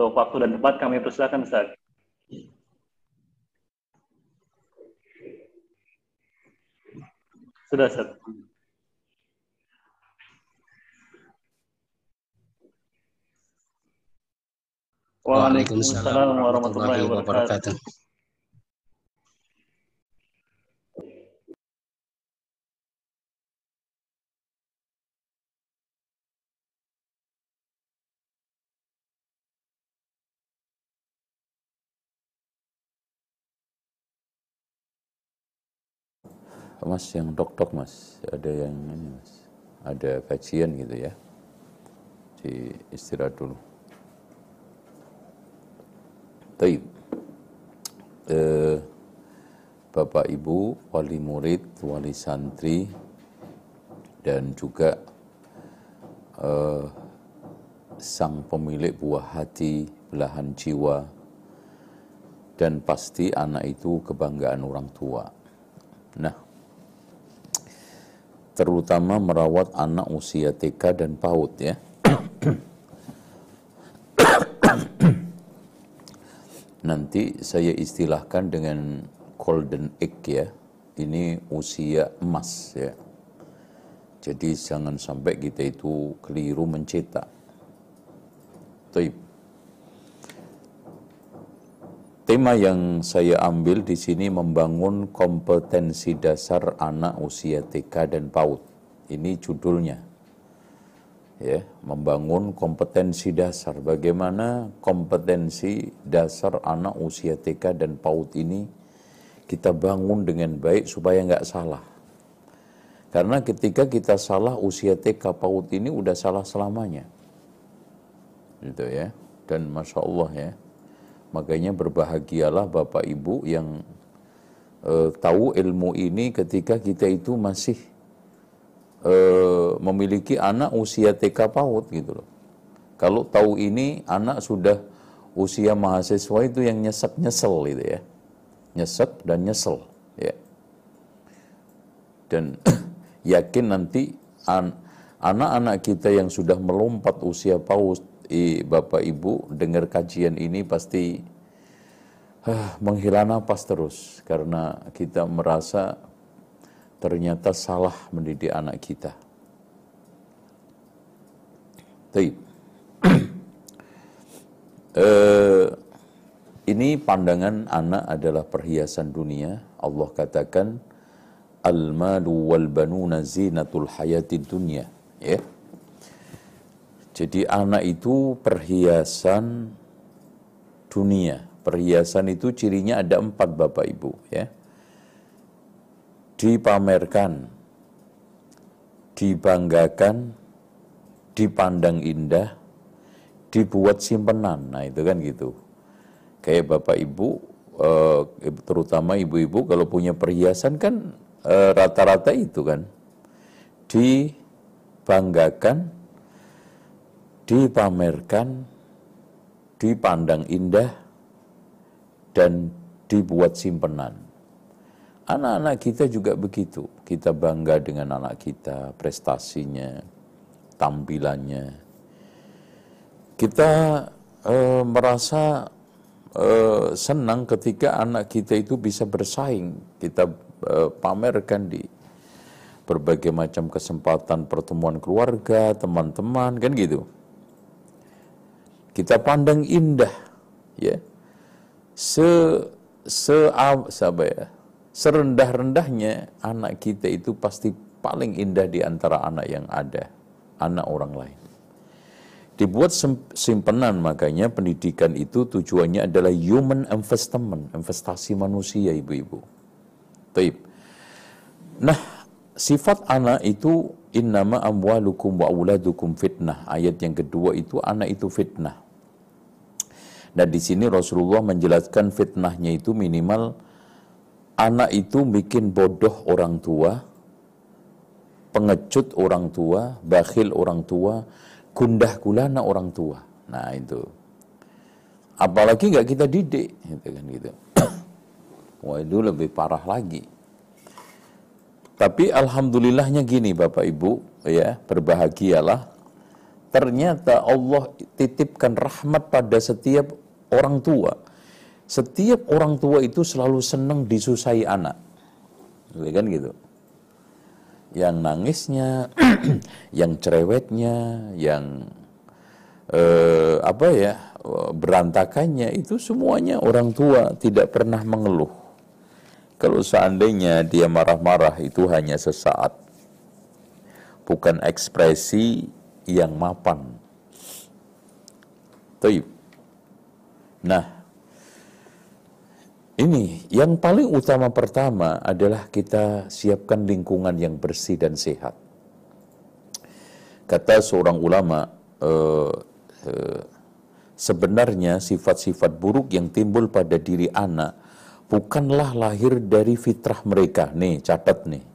Untuk waktu dan tempat kami persilakan Ustaz. Sudah Ustaz. Waalaikumsalam warahmatullahi wabarakatuh. Mas yang dok-dok mas, ada yang ini mas, ada kajian gitu ya, di istirahat dulu. Taib. Eh, Bapak Ibu, wali murid, wali santri, dan juga eh, sang pemilik buah hati, belahan jiwa, dan pasti anak itu kebanggaan orang tua. Nah, terutama merawat anak usia TK dan PAUD ya. Nanti saya istilahkan dengan golden egg ya. Ini usia emas ya. Jadi jangan sampai kita itu keliru mencetak. Taib. Tema yang saya ambil di sini membangun kompetensi dasar anak usia TK dan PAUD. Ini judulnya. Ya, membangun kompetensi dasar. Bagaimana kompetensi dasar anak usia TK dan PAUD ini kita bangun dengan baik supaya nggak salah. Karena ketika kita salah usia TK PAUD ini udah salah selamanya. Gitu ya. Dan Masya Allah ya, Makanya berbahagialah Bapak Ibu yang uh, tahu ilmu ini ketika kita itu masih uh, memiliki anak usia TK PAUD gitu loh. Kalau tahu ini anak sudah usia mahasiswa itu yang nyesek nyesel gitu ya. Nyesek dan nyesel ya. Dan yakin nanti an anak-anak kita yang sudah melompat usia PAUD Bapak Ibu dengar kajian ini pasti uh, menghela napas terus karena kita merasa ternyata salah mendidik anak kita. Taib. uh, ini pandangan anak adalah perhiasan dunia. Allah katakan al-malu wal banuna zinatul hayatid dunya. Ya. Yeah jadi anak itu perhiasan dunia. Perhiasan itu cirinya ada empat Bapak Ibu ya. Dipamerkan, dibanggakan, dipandang indah, dibuat simpenan. Nah itu kan gitu. Kayak Bapak Ibu, eh, terutama ibu-ibu kalau punya perhiasan kan eh, rata-rata itu kan. Dibanggakan, dipamerkan, dipandang indah, dan dibuat simpenan. Anak-anak kita juga begitu. Kita bangga dengan anak kita, prestasinya, tampilannya. Kita e, merasa e, senang ketika anak kita itu bisa bersaing. Kita e, pamerkan di berbagai macam kesempatan pertemuan keluarga, teman-teman, kan gitu kita pandang indah ya. Se se apa ya? Serendah-rendahnya anak kita itu pasti paling indah di antara anak yang ada anak orang lain. Dibuat simpenan makanya pendidikan itu tujuannya adalah human investment investasi manusia ibu-ibu. Taib. Nah, sifat anak itu innama amwalukum wa auladukum fitnah. Ayat yang kedua itu anak itu fitnah. Dan di sini Rasulullah menjelaskan fitnahnya itu minimal anak itu bikin bodoh orang tua, pengecut orang tua, bakhil orang tua, gundah gulana orang tua. Nah itu. Apalagi nggak kita didik, gitu kan gitu. Wah itu lebih parah lagi. Tapi alhamdulillahnya gini Bapak Ibu, ya berbahagialah ternyata Allah titipkan rahmat pada setiap orang tua. Setiap orang tua itu selalu senang disusai anak. Gitu kan gitu. Yang nangisnya, yang cerewetnya, yang eh, apa ya berantakannya itu semuanya orang tua tidak pernah mengeluh. Kalau seandainya dia marah-marah itu hanya sesaat, bukan ekspresi yang mapan. Taib. Nah, ini yang paling utama pertama adalah kita siapkan lingkungan yang bersih dan sehat. Kata seorang ulama, eh, eh, sebenarnya sifat-sifat buruk yang timbul pada diri anak bukanlah lahir dari fitrah mereka. Nih, catat nih.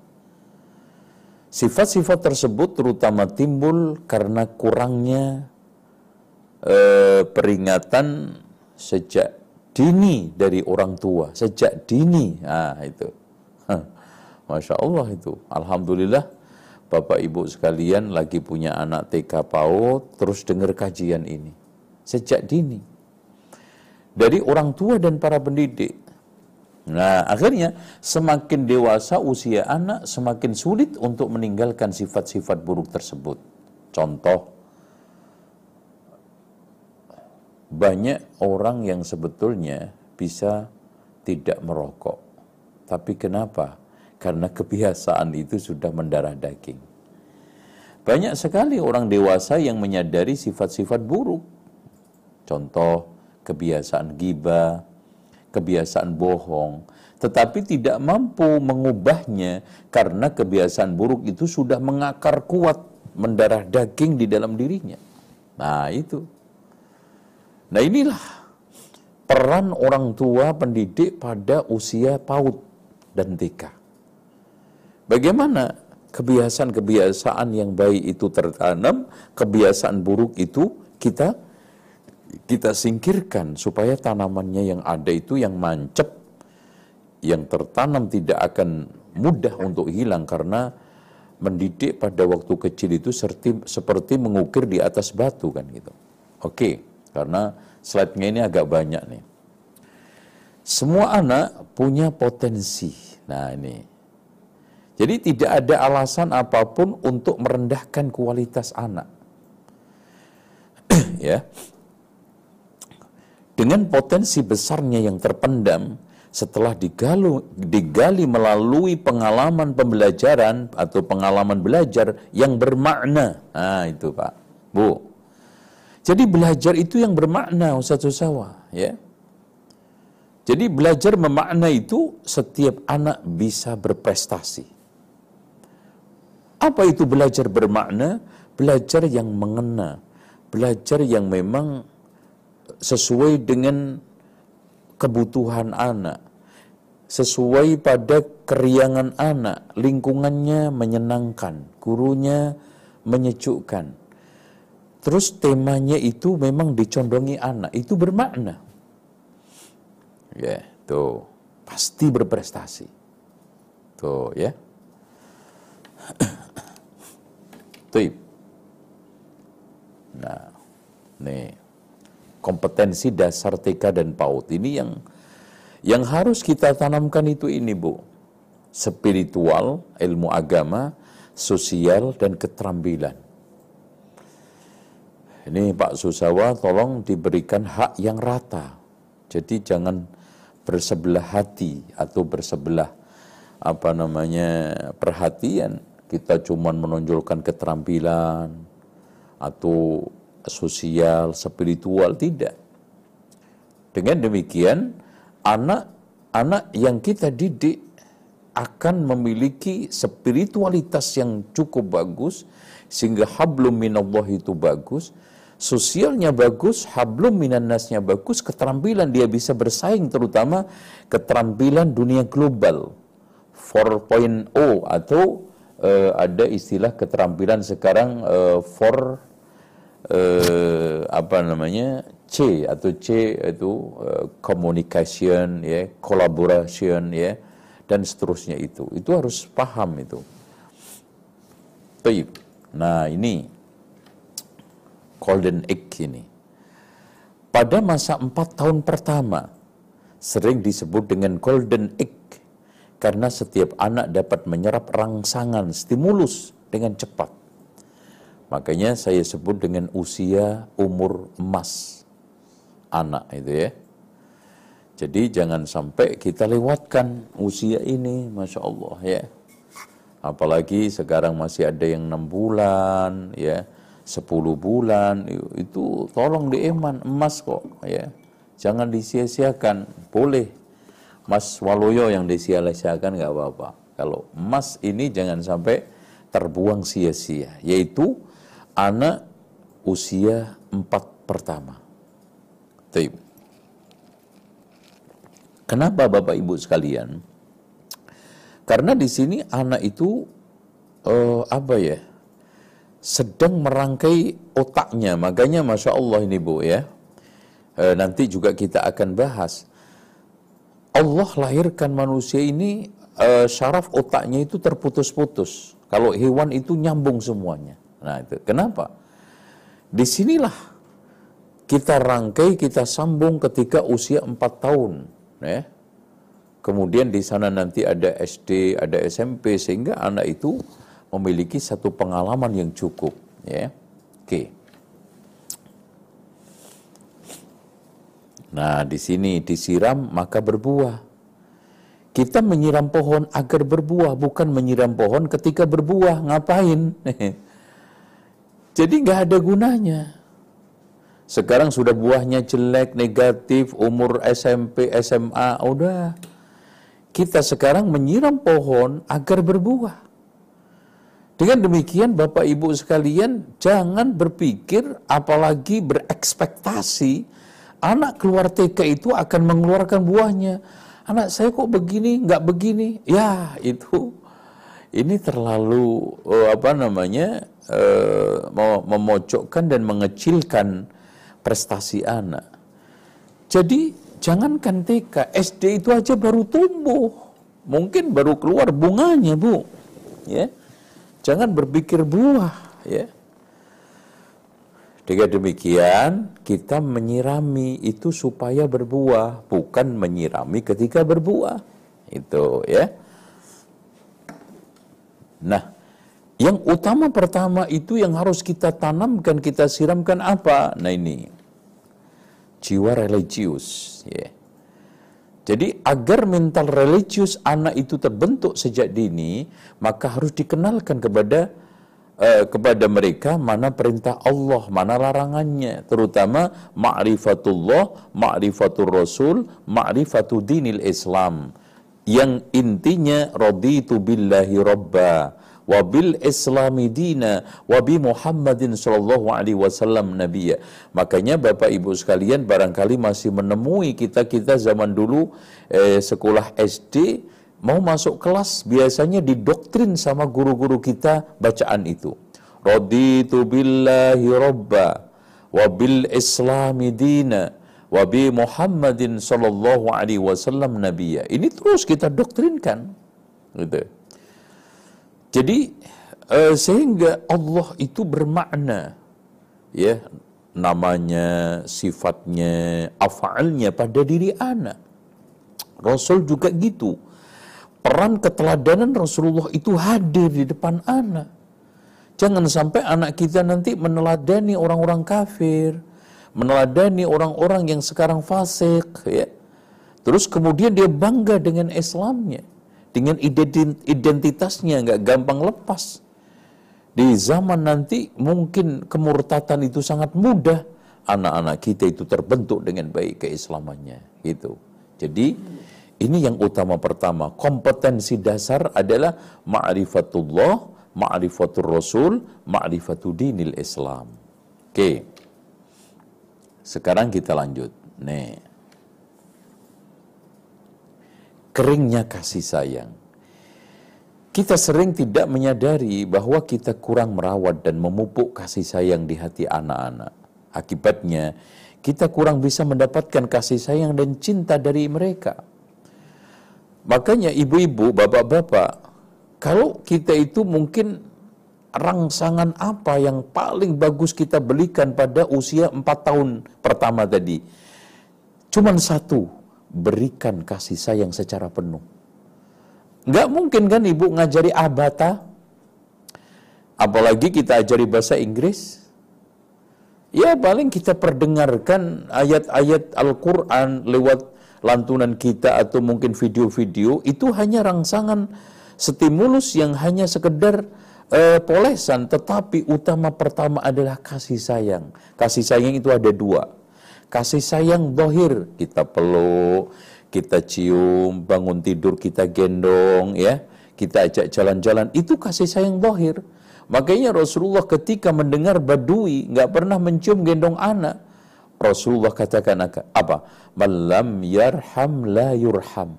Sifat-sifat tersebut terutama timbul karena kurangnya eh, peringatan sejak dini dari orang tua, sejak dini. Nah, itu. Masya Allah itu. Alhamdulillah Bapak Ibu sekalian lagi punya anak TK PAUD, terus dengar kajian ini. Sejak dini. Dari orang tua dan para pendidik. Nah, akhirnya semakin dewasa usia anak, semakin sulit untuk meninggalkan sifat-sifat buruk tersebut. Contoh, banyak orang yang sebetulnya bisa tidak merokok. Tapi kenapa? Karena kebiasaan itu sudah mendarah daging. Banyak sekali orang dewasa yang menyadari sifat-sifat buruk. Contoh, kebiasaan gibah, kebiasaan bohong, tetapi tidak mampu mengubahnya karena kebiasaan buruk itu sudah mengakar kuat, mendarah daging di dalam dirinya. Nah, itu. Nah, inilah peran orang tua pendidik pada usia PAUD dan TK. Bagaimana kebiasaan-kebiasaan yang baik itu tertanam, kebiasaan buruk itu kita kita singkirkan supaya tanamannya yang ada itu yang mancep, yang tertanam tidak akan mudah untuk hilang karena mendidik pada waktu kecil itu seperti, seperti mengukir di atas batu kan gitu. Oke, karena slide-nya ini agak banyak nih. Semua anak punya potensi. Nah ini. Jadi tidak ada alasan apa pun untuk merendahkan kualitas anak. ya, dengan potensi besarnya yang terpendam setelah digali, digali melalui pengalaman pembelajaran atau pengalaman belajar yang bermakna. Nah, itu Pak. Bu. Jadi belajar itu yang bermakna Ustaz Usawa, ya. Jadi belajar memakna itu setiap anak bisa berprestasi. Apa itu belajar bermakna? Belajar yang mengena, belajar yang memang sesuai dengan kebutuhan anak, sesuai pada keriangan anak, lingkungannya menyenangkan, gurunya menyejukkan. Terus temanya itu memang dicondongi anak, itu bermakna. Ya, tuh pasti berprestasi. Tuh ya. Tuh. Nah, nih kompetensi dasar TK dan PAUD. Ini yang yang harus kita tanamkan itu ini Bu. Spiritual ilmu agama sosial dan keterampilan. Ini Pak Susawa tolong diberikan hak yang rata. Jadi jangan bersebelah hati atau bersebelah apa namanya perhatian. Kita cuma menonjolkan keterampilan atau sosial, spiritual, tidak. Dengan demikian, anak-anak yang kita didik akan memiliki spiritualitas yang cukup bagus, sehingga hablum minallah itu bagus, sosialnya bagus, hablum minannasnya bagus, keterampilan dia bisa bersaing terutama keterampilan dunia global 4.0 atau uh, ada istilah keterampilan sekarang uh, eh, apa namanya C atau C itu eh, communication ya collaboration ya dan seterusnya itu itu harus paham itu Taib. nah ini golden egg ini. Pada masa empat tahun pertama, sering disebut dengan golden egg karena setiap anak dapat menyerap rangsangan stimulus dengan cepat. Makanya saya sebut dengan usia umur emas anak itu ya. Jadi jangan sampai kita lewatkan usia ini, masya Allah ya. Apalagi sekarang masih ada yang enam bulan, ya, 10 bulan itu tolong dieman emas kok ya jangan disia-siakan boleh emas waloyo yang disia-siakan nggak apa-apa kalau emas ini jangan sampai terbuang sia-sia yaitu anak usia empat pertama Taip. Kenapa Bapak Ibu sekalian? Karena di sini anak itu uh, apa ya? sedang merangkai otaknya. Makanya Masya Allah ini Bu ya. E, nanti juga kita akan bahas. Allah lahirkan manusia ini e, syaraf otaknya itu terputus-putus. Kalau hewan itu nyambung semuanya. Nah itu kenapa? Di sinilah kita rangkai, kita sambung ketika usia 4 tahun. Ya. Kemudian di sana nanti ada SD, ada SMP, sehingga anak itu memiliki satu pengalaman yang cukup ya oke nah di sini disiram maka berbuah kita menyiram pohon agar berbuah bukan menyiram pohon ketika berbuah ngapain jadi nggak ada gunanya sekarang sudah buahnya jelek, negatif, umur SMP, SMA, udah. Kita sekarang menyiram pohon agar berbuah. Dengan demikian Bapak Ibu sekalian jangan berpikir apalagi berekspektasi anak keluar TK itu akan mengeluarkan buahnya. Anak saya kok begini, nggak begini. Ya itu ini terlalu uh, apa namanya uh, memojokkan dan mengecilkan prestasi anak. Jadi jangankan TK, SD itu aja baru tumbuh, mungkin baru keluar bunganya bu, ya. Jangan berpikir buah, ya. Dengan demikian, kita menyirami itu supaya berbuah, bukan menyirami ketika berbuah. Itu ya. Nah, yang utama pertama itu yang harus kita tanamkan, kita siramkan apa? Nah ini, jiwa religius. Ya. Jadi agar mental religius anak itu terbentuk sejak dini, maka harus dikenalkan kepada uh, kepada mereka mana perintah Allah, mana larangannya, terutama ma'rifatullah, ma'rifatul rasul, ma'rifatu dinil Islam. Yang intinya raditu billahi wabil islami dina wabi Muhammadin sallallahu alaihi wasallam nabiya. Makanya Bapak Ibu sekalian barangkali masih menemui kita-kita zaman dulu eh, sekolah SD mau masuk kelas biasanya didoktrin sama guru-guru kita bacaan itu. Raditu billahi rabba wabil islami dina wabi Muhammadin sallallahu alaihi wasallam nabiya. Ini terus kita doktrinkan. Gitu. Jadi uh, sehingga Allah itu bermakna ya namanya, sifatnya, afalnya pada diri anak. Rasul juga gitu. Peran keteladanan Rasulullah itu hadir di depan anak. Jangan sampai anak kita nanti meneladani orang-orang kafir, meneladani orang-orang yang sekarang fasik, ya. Terus kemudian dia bangga dengan Islamnya dengan identitasnya nggak gampang lepas. Di zaman nanti mungkin kemurtatan itu sangat mudah anak-anak kita itu terbentuk dengan baik keislamannya gitu. Jadi ini yang utama pertama, kompetensi dasar adalah ma'rifatullah, ma'rifatul rasul, ma'rifatul dinil Islam. Oke. Sekarang kita lanjut. Nih keringnya kasih sayang. Kita sering tidak menyadari bahwa kita kurang merawat dan memupuk kasih sayang di hati anak-anak. Akibatnya, kita kurang bisa mendapatkan kasih sayang dan cinta dari mereka. Makanya ibu-ibu, bapak-bapak, kalau kita itu mungkin rangsangan apa yang paling bagus kita belikan pada usia 4 tahun pertama tadi? Cuman satu, berikan kasih sayang secara penuh. Nggak mungkin kan ibu ngajari abata, apalagi kita ajari bahasa Inggris. Ya paling kita perdengarkan ayat-ayat Al-Quran lewat lantunan kita atau mungkin video-video, itu hanya rangsangan stimulus yang hanya sekedar uh, polesan, tetapi utama pertama adalah kasih sayang. Kasih sayang itu ada dua. Kasih sayang dohir, kita peluk, kita cium, bangun tidur kita gendong, ya, kita ajak jalan-jalan, itu kasih sayang dohir. Makanya Rasulullah ketika mendengar badui nggak pernah mencium gendong anak, Rasulullah katakan apa? Malam yarham la yurham.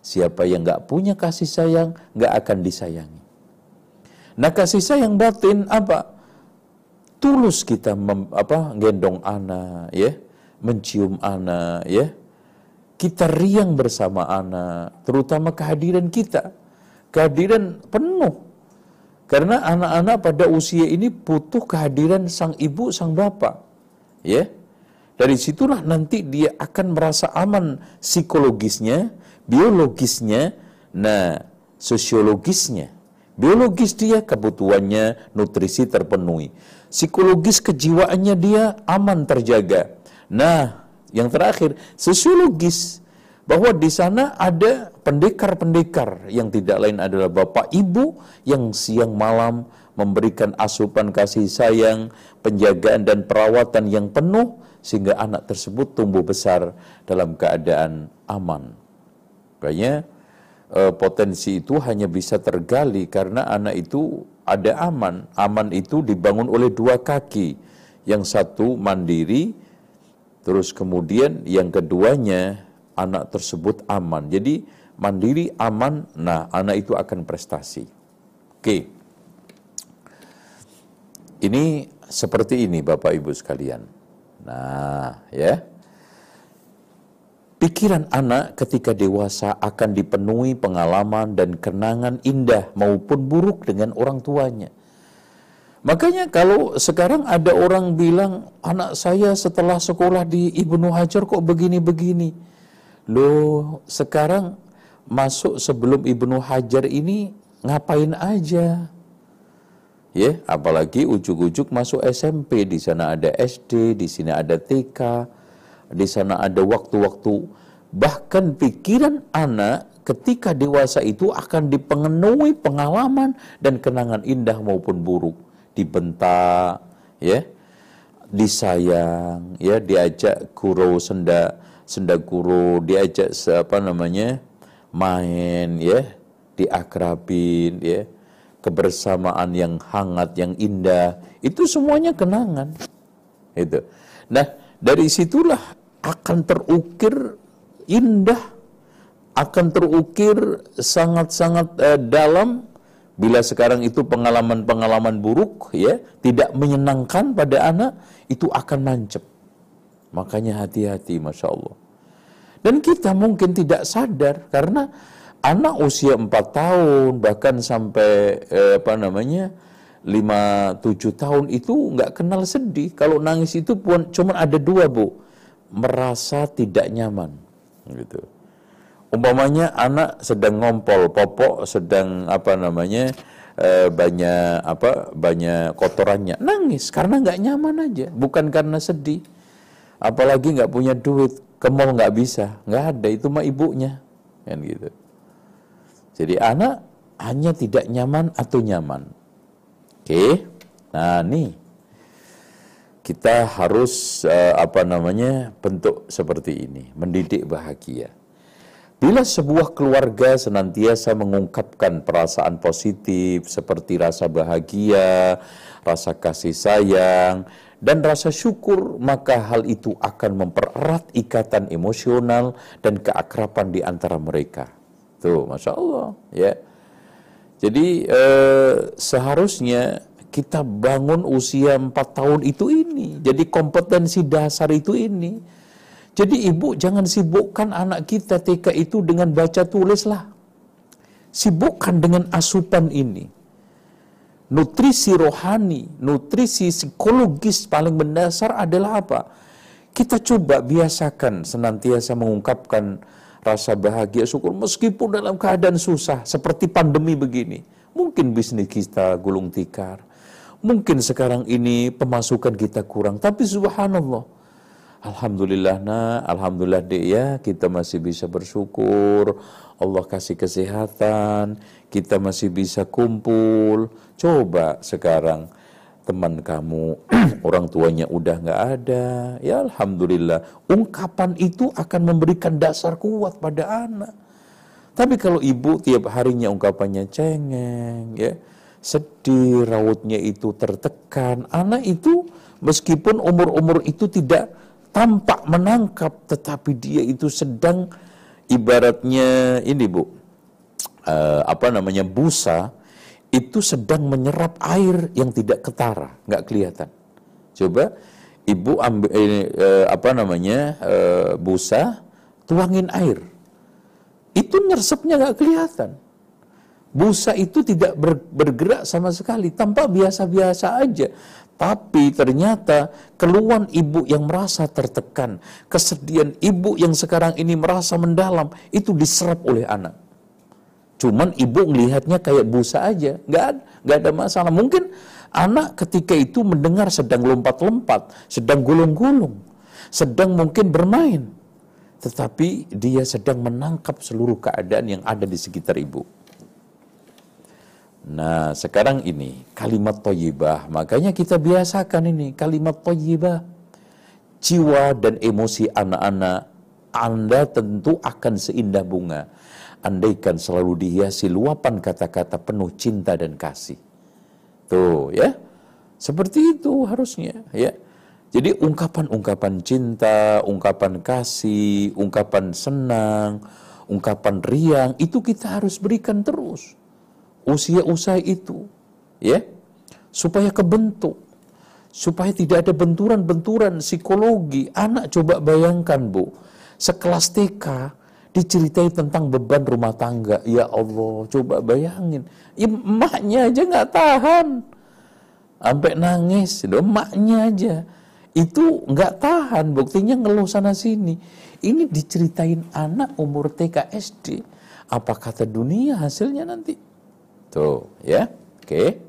Siapa yang nggak punya kasih sayang nggak akan disayangi. Nah kasih sayang batin apa? Tulus kita mem, apa gendong anak, ya, mencium anak, ya, kita riang bersama anak, terutama kehadiran kita. Kehadiran penuh. Karena anak-anak pada usia ini butuh kehadiran sang ibu, sang bapak. Ya. Dari situlah nanti dia akan merasa aman psikologisnya, biologisnya, nah sosiologisnya. Biologis dia kebutuhannya nutrisi terpenuhi. Psikologis kejiwaannya dia aman terjaga. Nah, yang terakhir, sosiologis bahwa di sana ada pendekar-pendekar yang tidak lain adalah bapak ibu yang siang malam memberikan asupan kasih sayang, penjagaan dan perawatan yang penuh sehingga anak tersebut tumbuh besar dalam keadaan aman. Makanya eh, potensi itu hanya bisa tergali karena anak itu ada aman. Aman itu dibangun oleh dua kaki. Yang satu mandiri, Terus kemudian yang keduanya anak tersebut aman. Jadi mandiri aman, nah anak itu akan prestasi. Oke. Ini seperti ini Bapak Ibu sekalian. Nah, ya. Pikiran anak ketika dewasa akan dipenuhi pengalaman dan kenangan indah maupun buruk dengan orang tuanya. Makanya kalau sekarang ada orang bilang anak saya setelah sekolah di Ibnu Hajar kok begini-begini. Loh, sekarang masuk sebelum Ibnu Hajar ini ngapain aja? Ya, apalagi ujuk-ujuk masuk SMP, di sana ada SD, di sini ada TK, di sana ada waktu-waktu bahkan pikiran anak ketika dewasa itu akan dipenuhi pengalaman dan kenangan indah maupun buruk dibentak, ya, disayang, ya, diajak guru senda senda guru, diajak apa namanya main, ya, diakrabin, ya, kebersamaan yang hangat, yang indah, itu semuanya kenangan, itu. Nah, dari situlah akan terukir indah, akan terukir sangat-sangat uh, dalam Bila sekarang itu pengalaman-pengalaman buruk ya, tidak menyenangkan pada anak, itu akan nancep. Makanya hati-hati Masya Allah. Dan kita mungkin tidak sadar karena anak usia 4 tahun bahkan sampai eh, apa namanya 5 7 tahun itu nggak kenal sedih. Kalau nangis itu pun cuma ada dua, Bu. Merasa tidak nyaman gitu umpamanya anak sedang ngompol popok sedang apa namanya e, banyak apa banyak kotorannya. Nangis karena nggak nyaman aja. Bukan karena sedih. Apalagi nggak punya duit. Ke mall nggak bisa. Nggak ada itu mah ibunya. Kan gitu. Jadi anak hanya tidak nyaman atau nyaman. Oke. Nah nih. Kita harus uh, apa namanya bentuk seperti ini. Mendidik bahagia Bila sebuah keluarga senantiasa mengungkapkan perasaan positif seperti rasa bahagia, rasa kasih sayang, dan rasa syukur, maka hal itu akan mempererat ikatan emosional dan keakraban di antara mereka. Tuh, masya Allah, ya. Jadi eh, seharusnya kita bangun usia 4 tahun itu ini. Jadi kompetensi dasar itu ini jadi ibu jangan sibukkan anak kita TK itu dengan baca tulis lah. Sibukkan dengan asupan ini. nutrisi rohani, nutrisi psikologis paling mendasar adalah apa? Kita coba biasakan senantiasa mengungkapkan rasa bahagia syukur meskipun dalam keadaan susah seperti pandemi begini. Mungkin bisnis kita gulung tikar. Mungkin sekarang ini pemasukan kita kurang, tapi subhanallah Alhamdulillah nak, Alhamdulillah dek ya, kita masih bisa bersyukur, Allah kasih kesehatan, kita masih bisa kumpul. Coba sekarang teman kamu, orang tuanya udah nggak ada, ya Alhamdulillah. Ungkapan itu akan memberikan dasar kuat pada anak. Tapi kalau ibu tiap harinya ungkapannya cengeng, ya sedih, rautnya itu tertekan, anak itu meskipun umur-umur itu tidak tampak menangkap tetapi dia itu sedang ibaratnya ini Bu uh, apa namanya busa itu sedang menyerap air yang tidak ketara, nggak kelihatan. Coba ibu ambil eh, uh, apa namanya uh, busa, tuangin air, itu nyersepnya nggak kelihatan. Busa itu tidak bergerak sama sekali, tampak biasa-biasa aja. Tapi ternyata keluhan ibu yang merasa tertekan, kesedihan ibu yang sekarang ini merasa mendalam, itu diserap oleh anak. Cuman ibu melihatnya kayak busa aja, nggak, nggak ada masalah. Mungkin anak ketika itu mendengar sedang lompat-lompat, sedang gulung-gulung, sedang mungkin bermain. Tetapi dia sedang menangkap seluruh keadaan yang ada di sekitar ibu. Nah, sekarang ini kalimat toyibah. Makanya kita biasakan ini kalimat toyibah. Jiwa dan emosi anak-anak Anda tentu akan seindah bunga. Andaikan selalu dihiasi luapan kata-kata penuh cinta dan kasih. Tuh ya. Seperti itu harusnya ya. Jadi ungkapan-ungkapan cinta, ungkapan kasih, ungkapan senang, ungkapan riang itu kita harus berikan terus usia-usia itu ya supaya kebentuk supaya tidak ada benturan-benturan psikologi. Anak coba bayangkan Bu sekelas TK diceritai tentang beban rumah tangga. Ya Allah coba bayangin. Ya, emaknya aja nggak tahan. Sampai nangis emaknya aja. Itu nggak tahan buktinya ngeluh sana sini. Ini diceritain anak umur TK SD apa kata dunia hasilnya nanti Tuh, ya. Oke.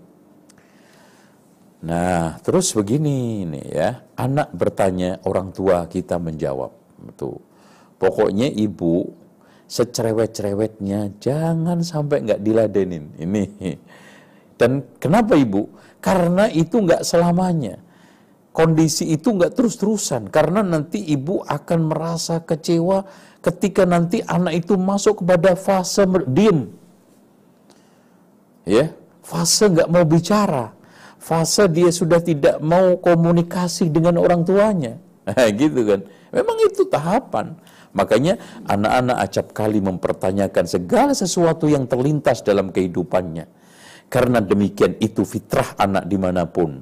Nah, terus begini nih ya. Anak bertanya, orang tua kita menjawab. Tuh. Pokoknya ibu secerewet-cerewetnya jangan sampai nggak diladenin. Ini. Dan kenapa ibu? Karena itu nggak selamanya. Kondisi itu nggak terus-terusan. Karena nanti ibu akan merasa kecewa ketika nanti anak itu masuk kepada fase diem ya? Fase nggak mau bicara. Fase dia sudah tidak mau komunikasi dengan orang tuanya. Gitu kan. Memang itu tahapan. Makanya anak-anak acap kali mempertanyakan segala sesuatu yang terlintas dalam kehidupannya. Karena demikian itu fitrah anak di mana pun.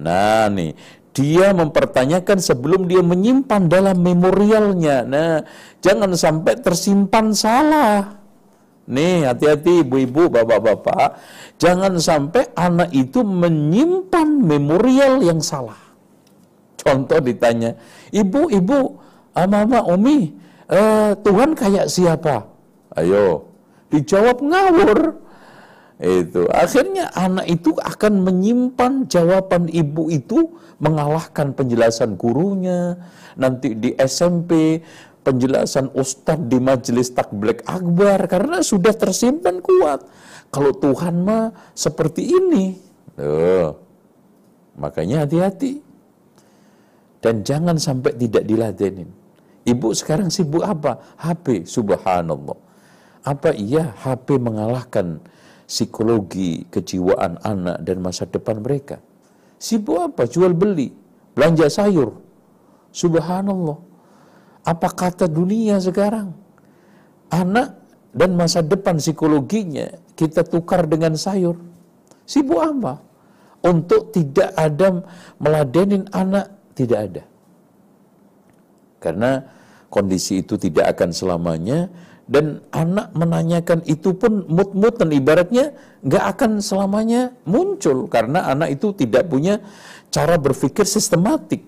Nah nih dia mempertanyakan sebelum dia menyimpan dalam memorialnya. Nah, jangan sampai tersimpan salah. Nih, hati-hati ibu-ibu, bapak-bapak. Jangan sampai anak itu menyimpan memorial yang salah. Contoh ditanya, ibu, ibu, mama, umi, eh, Tuhan kayak siapa? Ayo, dijawab ngawur. Itu akhirnya anak itu akan menyimpan jawaban ibu itu mengalahkan penjelasan gurunya. Nanti di SMP penjelasan ustadz di majelis takblik akbar karena sudah tersimpan kuat. Kalau Tuhan mah seperti ini. Loh. Makanya hati-hati. Dan jangan sampai tidak diladenin. Ibu sekarang sibuk apa? HP, subhanallah. Apa iya HP mengalahkan psikologi, kejiwaan anak dan masa depan mereka? Sibuk apa? Jual beli, belanja sayur. Subhanallah apa kata dunia sekarang? Anak dan masa depan psikologinya kita tukar dengan sayur. Sibuk apa? Untuk tidak ada meladenin anak, tidak ada. Karena kondisi itu tidak akan selamanya dan anak menanyakan itu pun mut-mutan ibaratnya nggak akan selamanya muncul karena anak itu tidak punya cara berpikir sistematik.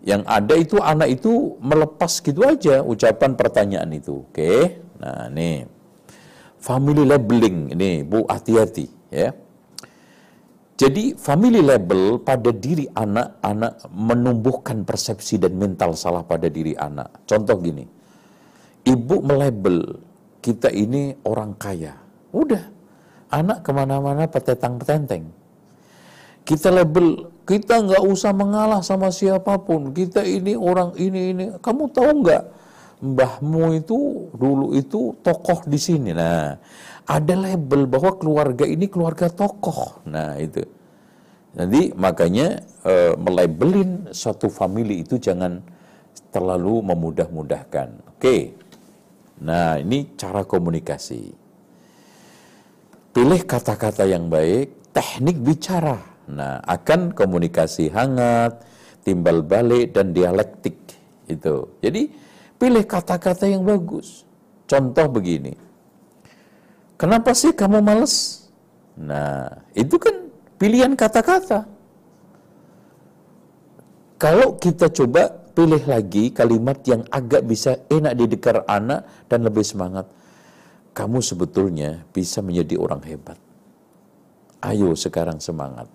Yang ada itu anak itu melepas gitu aja ucapan pertanyaan itu. Oke. Nah, nih. Family labeling ini Bu hati-hati ya. Jadi family label pada diri anak-anak menumbuhkan persepsi dan mental salah pada diri anak. Contoh gini ibu melabel kita ini orang kaya. Udah, anak ke mana-mana petetang petenteng. Kita label, kita nggak usah mengalah sama siapa pun. Kita ini orang ini ini. Kamu tahu nggak, mbahmu itu dulu itu tokoh di sini. Nah, ada label bahwa keluarga ini keluarga tokoh. Nah itu. Jadi makanya e, melabelin satu family itu jangan terlalu memudah-mudahkan. Oke. Nah, ini cara komunikasi. Pilih kata-kata yang baik, teknik bicara. Nah, akan komunikasi hangat, timbal balik dan dialektik itu. Jadi, pilih kata-kata yang bagus. Contoh begini. Kenapa sih kamu males? Nah, itu kan pilihan kata-kata. Kalau kita coba pilih lagi kalimat yang agak bisa enak didengar anak dan lebih semangat. Kamu sebetulnya bisa menjadi orang hebat. Ayo sekarang semangat.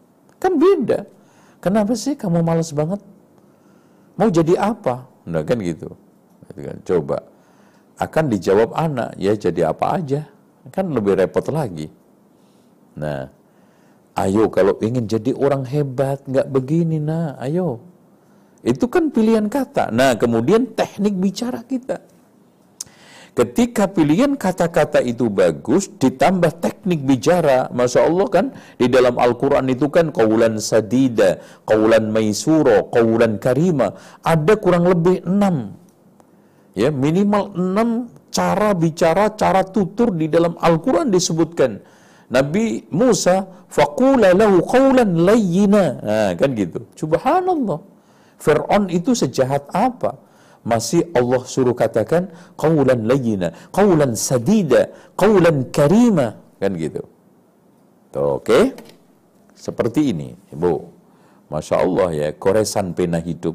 Kan beda. Kenapa sih kamu malas banget? Mau jadi apa? Nah kan gitu. gitu kan. Coba. Akan dijawab anak, ya jadi apa aja. Kan lebih repot lagi. Nah, ayo kalau ingin jadi orang hebat, nggak begini nah, ayo itu kan pilihan kata. Nah, kemudian teknik bicara kita. Ketika pilihan kata-kata itu bagus, ditambah teknik bicara, Masya Allah kan, di dalam Al-Quran itu kan kaulan sadida, kaulan maisuro, kaulan karima. Ada kurang lebih enam. Ya, minimal enam cara bicara, cara tutur di dalam Al-Quran disebutkan. Nabi Musa, faqula lahu qawlan layyina. Nah, kan gitu. Subhanallah. Fir'aun itu sejahat apa? Masih Allah suruh katakan qawlan layyina, qawlan sadida, qawlan karima, kan gitu. Oke? Okay? Seperti ini, Ibu. Masya Allah ya, koresan pena hidup.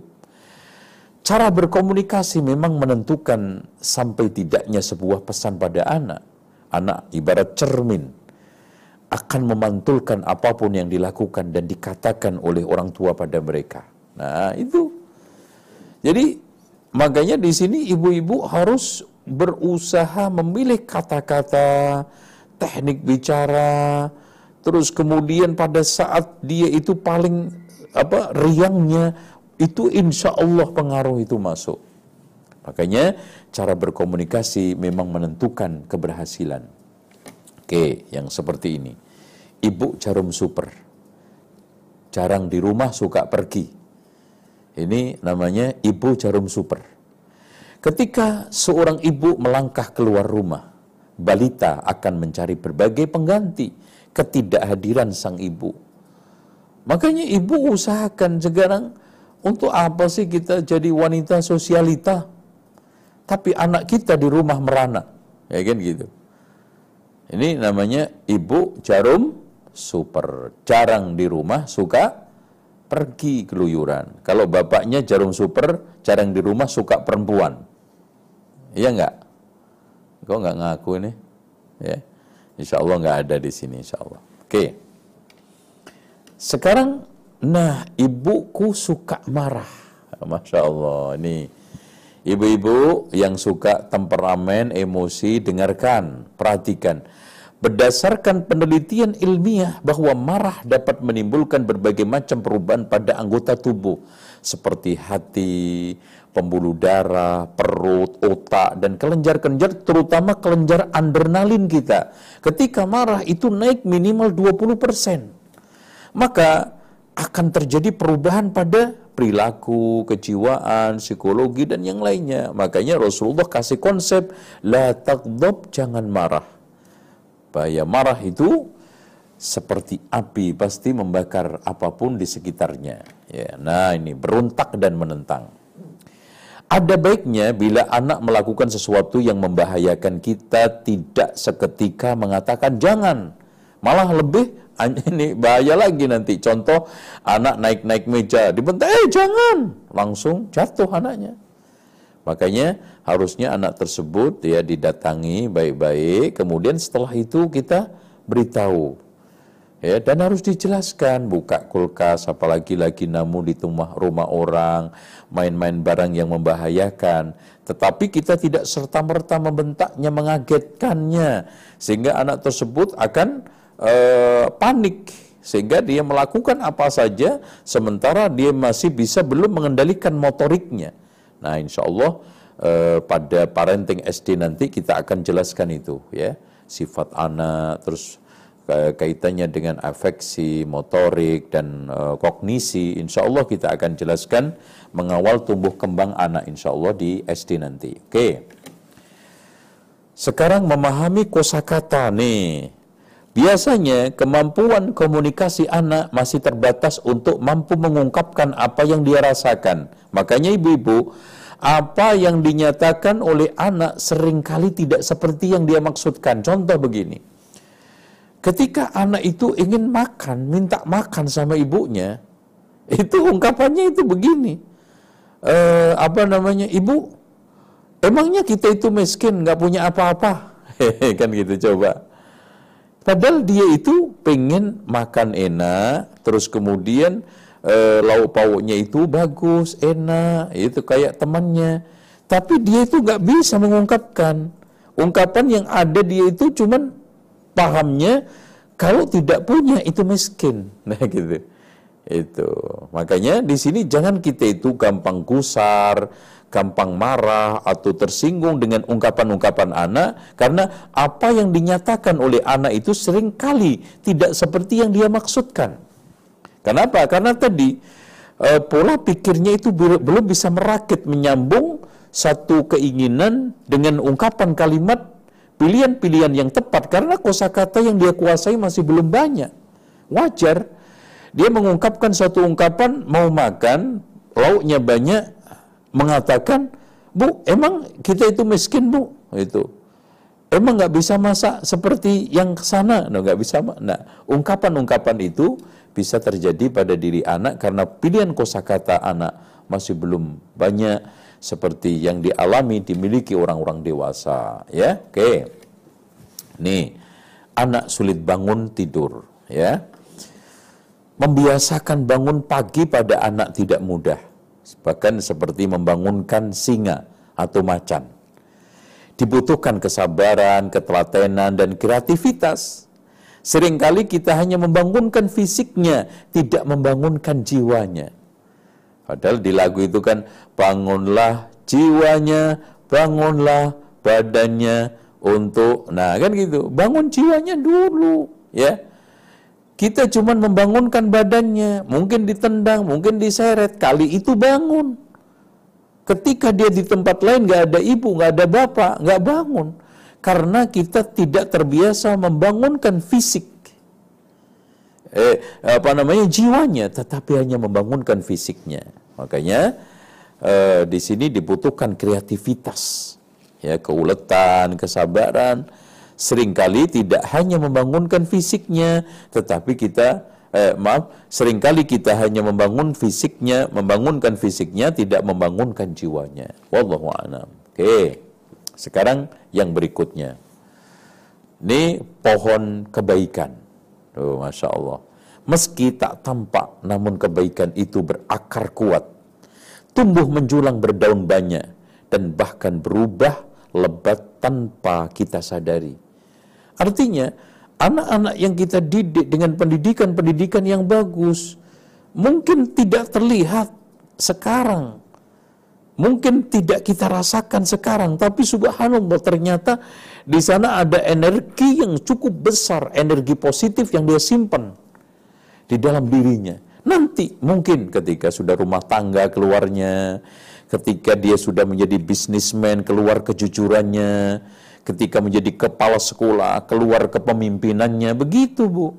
Cara berkomunikasi memang menentukan sampai tidaknya sebuah pesan pada anak. Anak ibarat cermin, akan memantulkan apa pun yang dilakukan dan dikatakan oleh orang tua pada mereka. Nah, itu. Jadi makanya di sini ibu-ibu harus berusaha memilih kata-kata, teknik bicara, terus kemudian pada saat dia itu paling apa riangnya itu insya Allah pengaruh itu masuk. Makanya cara berkomunikasi memang menentukan keberhasilan. Oke, yang seperti ini. Ibu jarum super. Jarang di rumah suka pergi. Ini namanya ibu jarum super. Ketika seorang ibu melangkah keluar rumah, balita akan mencari berbagai pengganti ketidakhadiran sang ibu. Makanya ibu usahakan sekarang untuk apa sih kita jadi wanita sosialita? Tapi anak kita di rumah merana. Ya kan gitu. Ini namanya ibu jarum super. Jarang di rumah, suka pergi keluyuran. Kalau bapaknya jarum super, jarang di rumah suka perempuan. Iya enggak? Kok enggak ngaku ini? Ya. Insya Allah enggak ada di sini, insya Allah. Oke. Sekarang, nah ibuku suka marah. Masya Allah, ini ibu-ibu yang suka temperamen, emosi, dengarkan, perhatikan Berdasarkan penelitian ilmiah bahwa marah dapat menimbulkan berbagai macam perubahan pada anggota tubuh seperti hati, pembuluh darah, perut, otak, dan kelenjar-kelenjar terutama kelenjar adrenalin kita. Ketika marah itu naik minimal 20%. Maka akan terjadi perubahan pada perilaku, kejiwaan, psikologi, dan yang lainnya. Makanya Rasulullah kasih konsep, la taqdob, jangan marah Bahaya marah itu seperti api pasti membakar apa pun di sekitarnya. Ya, nah ini berontak dan menentang. Ada baiknya bila anak melakukan sesuatu yang membahayakan kita tidak seketika mengatakan jangan. Malah lebih ini bahaya lagi nanti. Contoh anak naik-naik meja, dibentak, eh jangan. Langsung jatuh anaknya. Makanya harusnya anak tersebut ya didatangi baik-baik, kemudian setelah itu kita beritahu. Ya dan harus dijelaskan buka kulkas apalagi lagi namu di rumah rumah orang main-main barang yang membahayakan. Tetapi kita tidak serta merta membentaknya mengagetkannya sehingga anak tersebut akan uh, panik sehingga dia melakukan apa saja sementara dia masih bisa belum mengendalikan motoriknya nah insya Allah uh, pada parenting SD nanti kita akan jelaskan itu ya sifat anak terus kaitannya dengan afeksi, motorik, dan uh, kognisi, insya Allah kita akan jelaskan mengawal tumbuh kembang anak insya Allah di SD nanti. Oke. Sekarang memahami kosakata nih. Biasanya kemampuan komunikasi anak masih terbatas untuk mampu mengungkapkan apa yang dia rasakan. Makanya ibu-ibu, apa yang dinyatakan oleh anak sering kali tidak seperti yang dia maksudkan. Contoh begini, Ketika anak itu ingin makan, minta makan sama ibunya, itu ungkapannya itu begini. E, apa namanya, ibu, emangnya kita itu miskin, nggak punya apa-apa? kan gitu coba. Padahal dia itu pengen makan enak, terus kemudian e, lauk pauknya itu bagus, enak, itu kayak temannya. Tapi dia itu nggak bisa mengungkapkan. Ungkapan yang ada dia itu cuman pahamnya kalau tidak punya itu miskin. Nah gitu. Itu. Makanya di sini jangan kita itu gampang gusar, gampang marah atau tersinggung dengan ungkapan-ungkapan anak karena apa yang dinyatakan oleh anak itu sering kali tidak seperti yang dia maksudkan. Kenapa? Karena tadi eh, pola pikirnya itu belum bisa merakit menyambung satu keinginan dengan ungkapan kalimat pilihan-pilihan yang tepat karena kosakata yang dia kuasai masih belum banyak. Wajar dia mengungkapkan satu ungkapan mau makan, lauknya banyak, mengatakan, "Bu, emang kita itu miskin, Bu?" Itu. Emang nggak bisa masak seperti yang sana? Nah, nggak bisa. Nah, ungkapan-ungkapan itu bisa terjadi pada diri anak karena pilihan kosakata anak masih belum banyak seperti yang dialami dimiliki orang-orang dewasa ya oke nih anak sulit bangun tidur ya membiasakan bangun pagi pada anak tidak mudah bahkan seperti membangunkan singa atau macan dibutuhkan kesabaran ketelatenan dan kreativitas sering kali kita hanya membangunkan fisiknya tidak membangunkan jiwanya Padahal di lagu itu kan bangunlah jiwanya, bangunlah badannya untuk nah kan gitu. Bangun jiwanya dulu ya. Kita cuma membangunkan badannya, mungkin ditendang, mungkin diseret, kali itu bangun. Ketika dia di tempat lain nggak ada ibu, nggak ada bapak, nggak bangun. Karena kita tidak terbiasa membangunkan fisik eh, apa namanya jiwanya, tetapi hanya membangunkan fisiknya. Makanya eh, di sini dibutuhkan kreativitas, ya keuletan, kesabaran. Seringkali tidak hanya membangunkan fisiknya, tetapi kita eh, maaf, sering kali kita hanya membangun fisiknya, membangunkan fisiknya, tidak membangunkan jiwanya. Wallahu a'lam. Oke. Sekarang yang berikutnya. Ini pohon kebaikan. Oh, Masya Allah. Meski tak tampak, namun kebaikan itu berakar kuat. Tumbuh menjulang berdaun banyak, dan bahkan berubah lebat tanpa kita sadari. Artinya, anak-anak yang kita didik dengan pendidikan-pendidikan yang bagus, mungkin tidak terlihat sekarang, mungkin tidak kita rasakan sekarang, tapi subhanallah ternyata di sana ada energi yang cukup besar, energi positif yang dia simpan di dalam dirinya. Nanti mungkin ketika sudah rumah tangga keluarnya, ketika dia sudah menjadi bisnismen keluar kejujurannya, ketika menjadi kepala sekolah keluar kepemimpinannya, begitu Bu.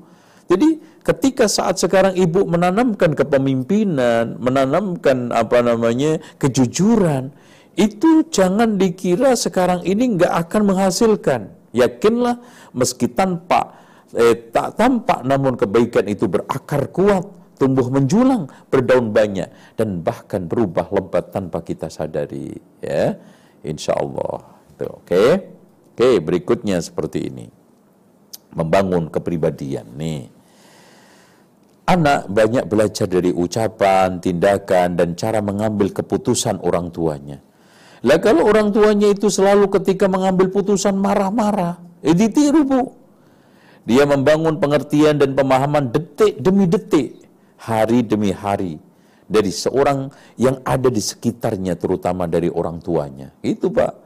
Jadi ketika saat sekarang ibu menanamkan kepemimpinan, menanamkan apa namanya kejujuran, itu jangan dikira sekarang ini nggak akan menghasilkan. Yakinlah meski tanpa eh, tak tampak namun kebaikan itu berakar kuat, tumbuh menjulang, berdaun banyak dan bahkan berubah lebat tanpa kita sadari. Ya, insya Allah. Oke, okay? Oke berikutnya seperti ini, membangun kepribadian nih. Anak banyak belajar dari ucapan, tindakan, dan cara mengambil keputusan orang tuanya. Lah kalau orang tuanya itu selalu ketika mengambil putusan marah-marah, eh ditiru bu. Dia membangun pengertian dan pemahaman detik demi detik, hari demi hari dari seorang yang ada di sekitarnya terutama dari orang tuanya. Itu Pak.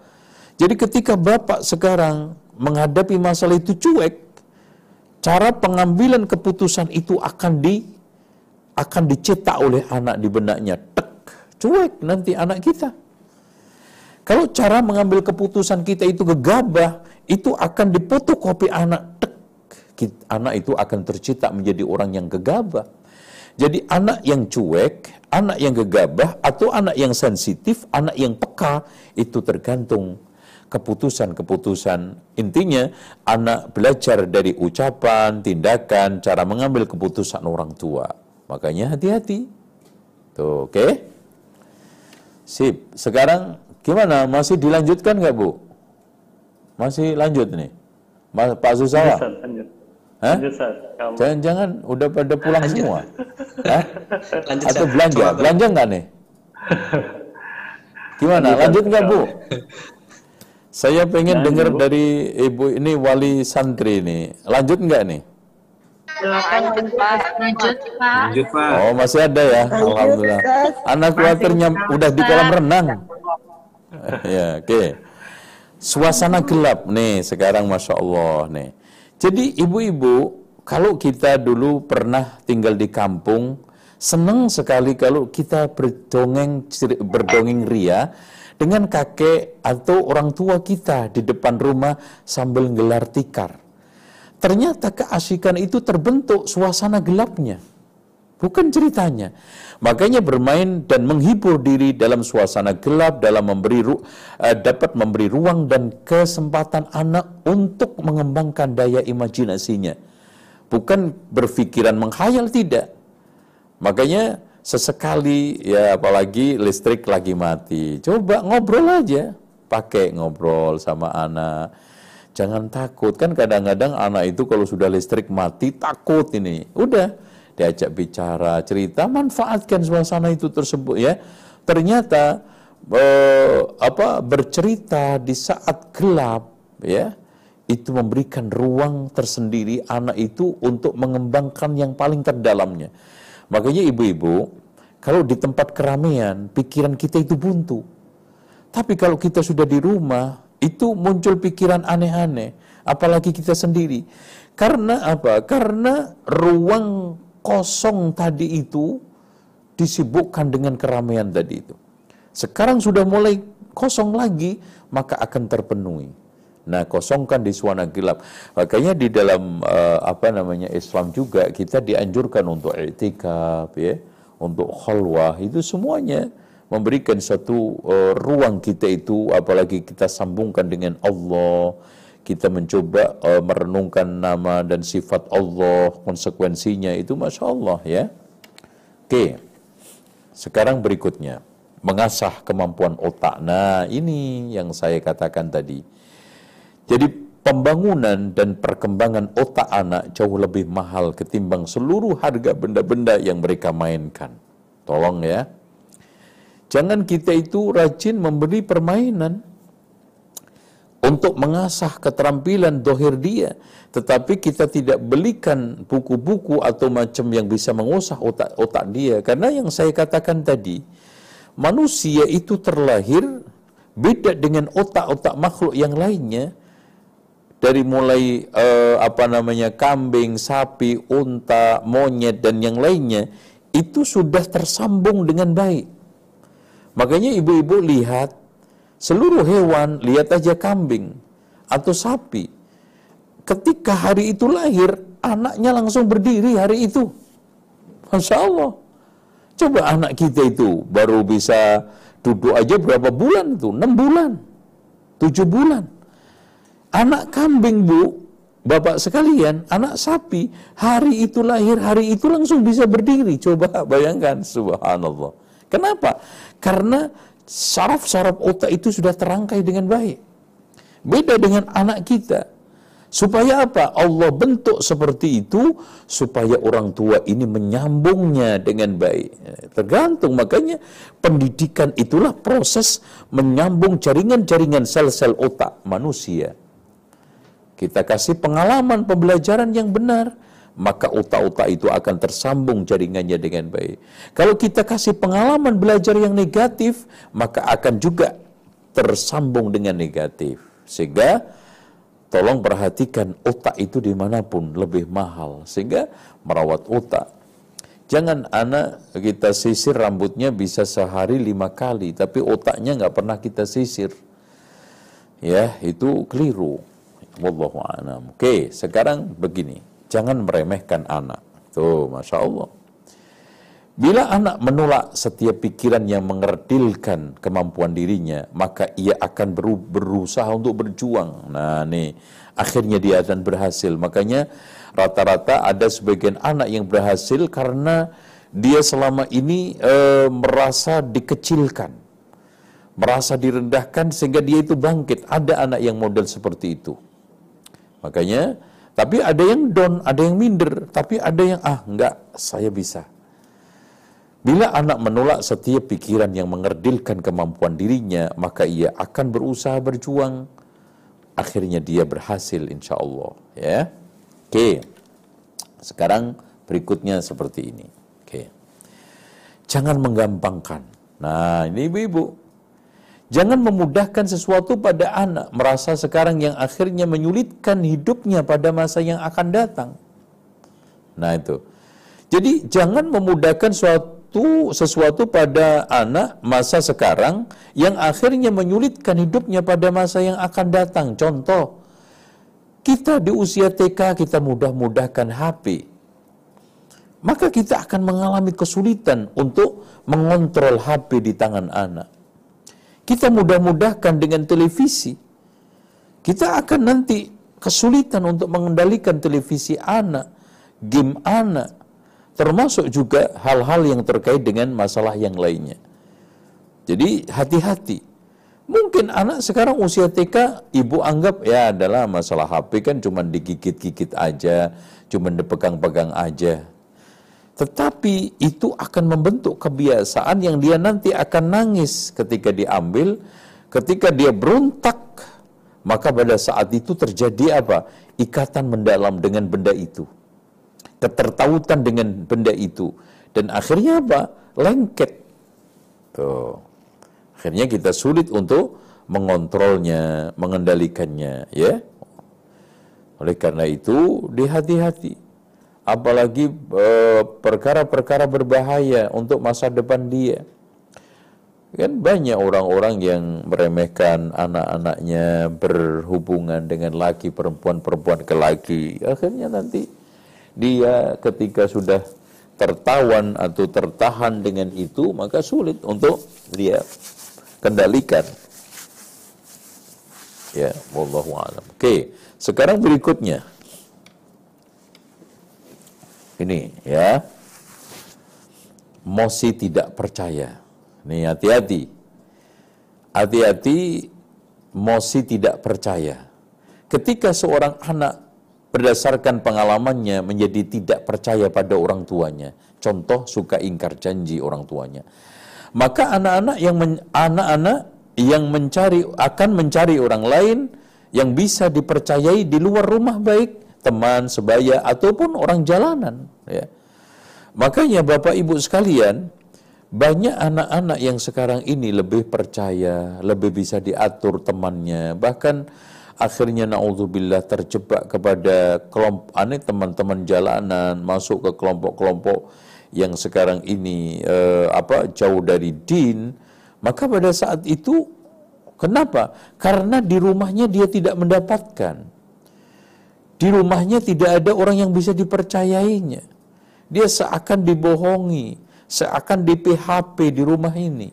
Jadi ketika Bapak sekarang menghadapi masalah itu cuek, cara pengambilan keputusan itu akan di akan dicetak oleh anak di benaknya. Tek, cuek nanti anak kita. Kalau cara mengambil keputusan kita itu gegabah, itu akan dipotokopi anak. Tek, anak itu akan tercetak menjadi orang yang gegabah. Jadi anak yang cuek, anak yang gegabah, atau anak yang sensitif, anak yang peka, itu tergantung keputusan-keputusan. Intinya, anak belajar dari ucapan, tindakan, cara mengambil keputusan orang tua. Makanya hati-hati. Tuh, oke? Okay? Sip. Sekarang Gimana? Masih dilanjutkan nggak Bu? Masih lanjut nih? Mas, Pak Susawa? Lanjut. Jangan-jangan udah pada pulang lanjut. semua? Hah? Lanjut, Atau belanja? Belanja nggak nih? Gimana? Lanjut nggak Bu? Saya pengen dengar dari Ibu ini wali santri ini. Lanjut nggak nih? Lanjut Pak. Lanjut Pak. Lanjut Pak. Oh masih ada ya, Alhamdulillah. Anak khawatirnya udah di kolam renang. ya, oke. Okay. Suasana gelap nih sekarang Masya Allah nih. Jadi ibu-ibu, kalau kita dulu pernah tinggal di kampung, senang sekali kalau kita berdongeng berdongeng ria dengan kakek atau orang tua kita di depan rumah sambil gelar tikar. Ternyata keasikan itu terbentuk suasana gelapnya. Bukan ceritanya. Makanya bermain dan menghibur diri dalam suasana gelap, dalam memberi uh, dapat memberi ruang dan kesempatan anak untuk mengembangkan daya imajinasinya. Bukan berpikiran menghayal tidak. Makanya sesekali ya apalagi listrik lagi mati, coba ngobrol aja, pakai ngobrol sama anak. Jangan takut kan kadang-kadang anak itu kalau sudah listrik mati takut ini. Udah diajak bicara, cerita, manfaatkan suasana itu tersebut ya. Ternyata eh, apa bercerita di saat gelap ya itu memberikan ruang tersendiri anak itu untuk mengembangkan yang paling terdalamnya. Makanya ibu-ibu, kalau di tempat keramaian, pikiran kita itu buntu. Tapi kalau kita sudah di rumah, itu muncul pikiran aneh-aneh, apalagi kita sendiri. Karena apa? Karena ruang kosong tadi itu disibukkan dengan keramaian tadi itu. Sekarang sudah mulai kosong lagi, maka akan terpenuhi. Nah, kosongkan di suasana gelap. Makanya di dalam uh, apa namanya Islam juga kita dianjurkan untuk i'tikaf ya, untuk khalwah itu semuanya memberikan satu uh, ruang kita itu apalagi kita sambungkan dengan Allah kita mencoba uh, merenungkan nama dan sifat Allah, konsekuensinya itu Masya Allah ya. Oke, sekarang berikutnya, mengasah kemampuan otak. Nah ini yang saya katakan tadi. Jadi pembangunan dan perkembangan otak anak jauh lebih mahal ketimbang seluruh harga benda-benda yang mereka mainkan. Tolong ya. Jangan kita itu rajin memberi permainan untuk mengasah keterampilan dohir dia. Tetapi kita tidak belikan buku-buku atau macam yang bisa mengusah otak-otak dia. Karena yang saya katakan tadi, manusia itu terlahir beda dengan otak-otak makhluk yang lainnya. Dari mulai uh, apa namanya kambing, sapi, unta, monyet dan yang lainnya itu sudah tersambung dengan baik. Makanya ibu-ibu lihat Seluruh hewan, lihat aja kambing atau sapi. Ketika hari itu lahir, anaknya langsung berdiri hari itu. Masya Allah. Coba anak kita itu baru bisa duduk aja berapa bulan itu? 6 bulan, 7 bulan. Anak kambing bu, bapak sekalian, anak sapi, hari itu lahir, hari itu langsung bisa berdiri. Coba bayangkan, subhanallah. Kenapa? Karena saraf-saraf otak itu sudah terangkai dengan baik. Beda dengan anak kita. Supaya apa? Allah bentuk seperti itu supaya orang tua ini menyambungnya dengan baik. Tergantung makanya pendidikan itulah proses menyambung jaringan-jaringan sel-sel otak manusia. Kita kasih pengalaman pembelajaran yang benar, maka otak-otak itu akan tersambung jaringannya dengan baik. Kalau kita kasih pengalaman belajar yang negatif, maka akan juga tersambung dengan negatif. Sehingga tolong perhatikan otak itu di mana pun lebih mahal. Sehingga merawat otak. Jangan anak kita sisir rambutnya bisa sehari lima kali, tapi otaknya nggak pernah kita sisir. Ya, itu keliru. Wallahu a'lam. Oke, sekarang begini. Jangan meremehkan anak. Tuh, Masya Allah. Bila anak menolak setiap pikiran yang mengerdilkan kemampuan dirinya, maka ia akan beru berusaha untuk berjuang. Nah, nih, akhirnya dia akan berhasil. Makanya rata-rata ada sebagian anak yang berhasil karena dia selama ini e, merasa dikecilkan, merasa direndahkan sehingga dia itu bangkit. Ada anak yang model seperti itu. Makanya, tapi ada yang down, ada yang minder, tapi ada yang ah enggak, saya bisa Bila anak menolak setiap pikiran yang mengerdilkan kemampuan dirinya, maka ia akan berusaha berjuang. Akhirnya dia berhasil insya Allah. Ya. Oke. Sekarang berikutnya seperti ini. Oke. Jangan menggampangkan. Nah, ini ibu-ibu. Jangan memudahkan sesuatu pada anak, merasa sekarang yang akhirnya menyulitkan hidupnya pada masa yang akan datang. Nah, itu. Jadi jangan memudahkan suatu sesuatu pada anak masa sekarang yang akhirnya menyulitkan hidupnya pada masa yang akan datang. Contoh, kita di usia TK kita mudah-mudahkan HP. Maka kita akan mengalami kesulitan untuk mengontrol HP di tangan anak. Kita mudah-mudahkan dengan televisi. Kita akan nanti kesulitan untuk mengendalikan televisi anak, game anak, termasuk juga hal-hal yang terkait dengan masalah yang lainnya. Jadi hati-hati. Mungkin anak sekarang usia TK, ibu anggap ya adalah masalah HP kan cuma digigit-gigit aja, cuma dipegang-pegang aja. Tetapi itu akan membentuk kebiasaan yang dia nanti akan nangis ketika diambil, ketika dia berontak, maka pada saat itu terjadi apa? Ikatan mendalam dengan benda itu. Ketertautan dengan benda itu. Dan akhirnya apa? Lengket. Tuh. Akhirnya kita sulit untuk mengontrolnya mengendalikannya ya. Oleh karena itu dihati-hati apalagi eh, perkara-perkara berbahaya untuk masa depan dia. Kan banyak orang-orang yang meremehkan anak-anaknya berhubungan dengan laki perempuan perempuan ke laki. Akhirnya nanti dia ketika sudah tertawan atau tertahan dengan itu maka sulit untuk dia kendalikan. Ya wallahu alam. Oke sekarang berikutnya ini ya mosi tidak percaya ini hati-hati hati-hati mosi tidak percaya ketika seorang anak berdasarkan pengalamannya menjadi tidak percaya pada orang tuanya. Contoh suka ingkar janji orang tuanya. Maka anak-anak yang anak-anak yang mencari akan mencari orang lain yang bisa dipercayai di luar rumah baik teman sebaya ataupun orang jalanan ya. Makanya Bapak Ibu sekalian, banyak anak-anak yang sekarang ini lebih percaya, lebih bisa diatur temannya, bahkan akhirnya naudzubillah terjebak kepada kelompok aneh teman-teman jalanan masuk ke kelompok-kelompok yang sekarang ini eh, apa jauh dari din. Maka pada saat itu kenapa? Karena di rumahnya dia tidak mendapatkan di rumahnya tidak ada orang yang bisa dipercayainya. Dia seakan dibohongi seakan di PHP di rumah ini.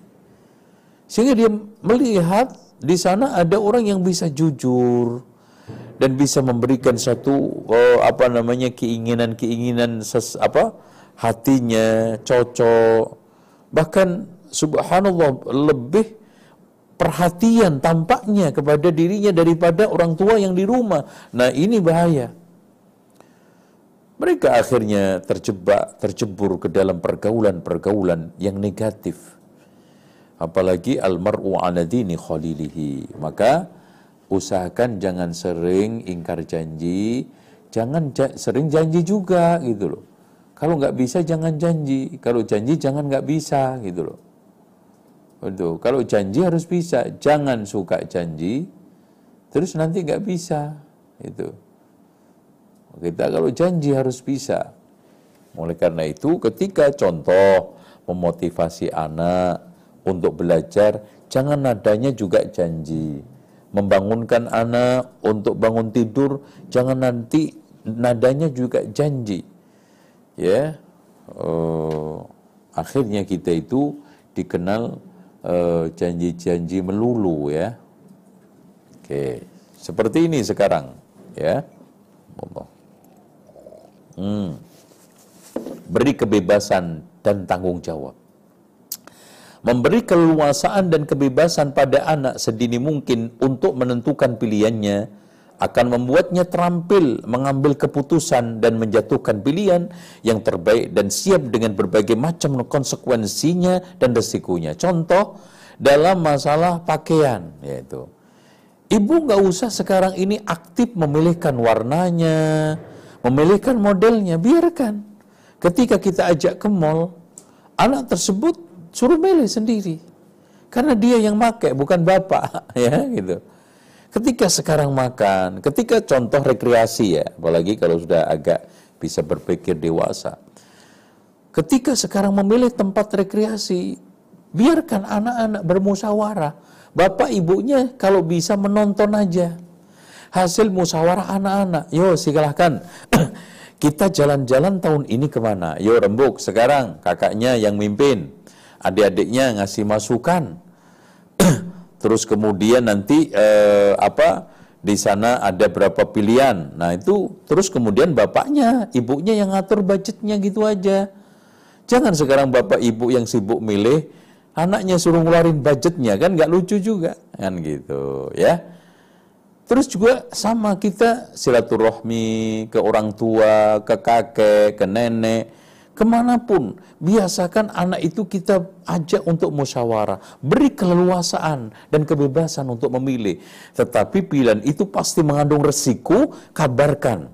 Sehingga dia melihat di sana ada orang yang bisa jujur dan bisa memberikan satu oh, apa namanya keinginan-keinginan apa hatinya cocok. Bahkan subhanallah lebih perhatian tampaknya kepada dirinya daripada orang tua yang di rumah. Nah, ini bahaya. Mereka akhirnya terjebak, tercebur ke dalam pergaulan-pergaulan yang negatif. Apalagi almar'u ala dini khalilihi. Maka usahakan jangan sering ingkar janji, jangan ja sering janji juga gitu loh. Kalau nggak bisa jangan janji, kalau janji jangan nggak bisa gitu loh. Betul. Kalau janji harus bisa, jangan suka janji, terus nanti nggak bisa. Itu. Kita kalau janji harus bisa. Oleh karena itu, ketika contoh memotivasi anak untuk belajar, jangan nadanya juga janji. Membangunkan anak untuk bangun tidur, jangan nanti nadanya juga janji. Ya, uh, akhirnya kita itu dikenal janji-janji uh, melulu ya. Oke, seperti ini sekarang ya. Hmm. Beri kebebasan dan tanggung jawab. Memberi keluasaan dan kebebasan pada anak sedini mungkin untuk menentukan pilihannya akan membuatnya terampil mengambil keputusan dan menjatuhkan pilihan yang terbaik dan siap dengan berbagai macam konsekuensinya dan resikonya. Contoh dalam masalah pakaian yaitu ibu nggak usah sekarang ini aktif memilihkan warnanya, memilihkan modelnya, biarkan. Ketika kita ajak ke mall, anak tersebut suruh milih sendiri. Karena dia yang pakai, bukan bapak, ya gitu. Ketika sekarang makan, ketika contoh rekreasi ya, apalagi kalau sudah agak bisa berpikir dewasa. Ketika sekarang memilih tempat rekreasi, biarkan anak-anak bermusyawarah. Bapak ibunya kalau bisa menonton aja. Hasil musyawarah anak-anak. Yo silahkan. Kita jalan-jalan tahun ini ke mana? Yo rembuk sekarang kakaknya yang mimpin. Adik-adiknya ngasih masukan. terus kemudian nanti eh, apa di sana ada berapa pilihan. Nah itu terus kemudian bapaknya, ibunya yang ngatur budgetnya gitu aja. Jangan sekarang bapak ibu yang sibuk milih, anaknya suruh ngeluarin budgetnya kan nggak lucu juga kan gitu ya. Terus juga sama kita silaturahmi ke orang tua, ke kakek, ke nenek ke mana pun, biasakan anak itu kita ajak untuk musyawarah, beri keleluasaan dan kebebasan untuk memilih. Tetapi pilihan itu pasti mengandung resiko, kabarkan.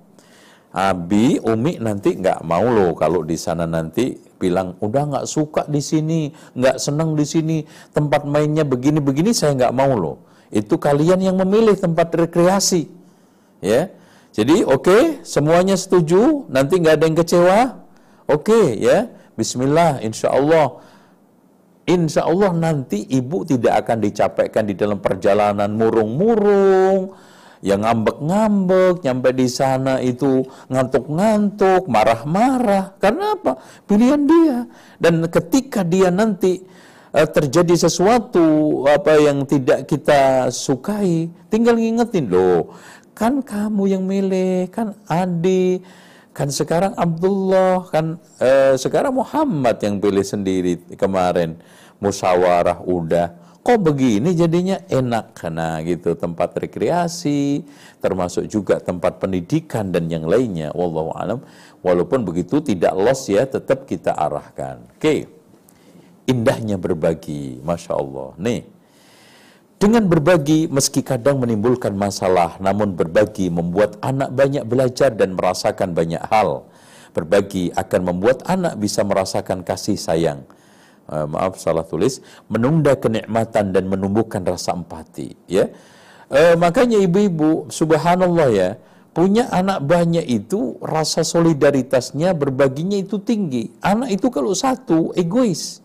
Abi, Umi nanti nggak mau loh kalau di sana nanti bilang udah nggak suka di sini, nggak senang di sini, tempat mainnya begini-begini saya nggak mau loh. Itu kalian yang memilih tempat rekreasi, ya. Jadi oke, okay, semuanya setuju, nanti nggak ada yang kecewa, Oke ya, Bismillah, insya Allah. Insya Allah nanti ibu tidak akan dicapekkan di dalam perjalanan murung-murung, yang ngambek-ngambek, nyampe di sana itu ngantuk-ngantuk, marah-marah. Karena apa? Pilihan dia. Dan ketika dia nanti uh, terjadi sesuatu apa yang tidak kita sukai, tinggal ngingetin loh. Kan kamu yang milih, kan adik Kan sekarang Abdullah, kan eh, sekarang Muhammad yang pilih sendiri kemarin. Musyawarah udah. Kok begini jadinya enak karena gitu tempat rekreasi, termasuk juga tempat pendidikan dan yang lainnya. Wallahu alam. Walaupun begitu tidak los ya, tetap kita arahkan. Oke. Okay. Indahnya berbagi, masya Allah. Nih, dengan berbagi, meski kadang menimbulkan masalah, namun berbagi membuat anak banyak belajar dan merasakan banyak hal. Berbagi akan membuat anak bisa merasakan kasih sayang. Uh, maaf, salah tulis. Menunda kenikmatan dan menumbuhkan rasa empati. Ya, uh, makanya ibu-ibu, subhanallah ya, punya anak banyak itu rasa solidaritasnya, berbaginya itu tinggi. Anak itu kalau satu egois,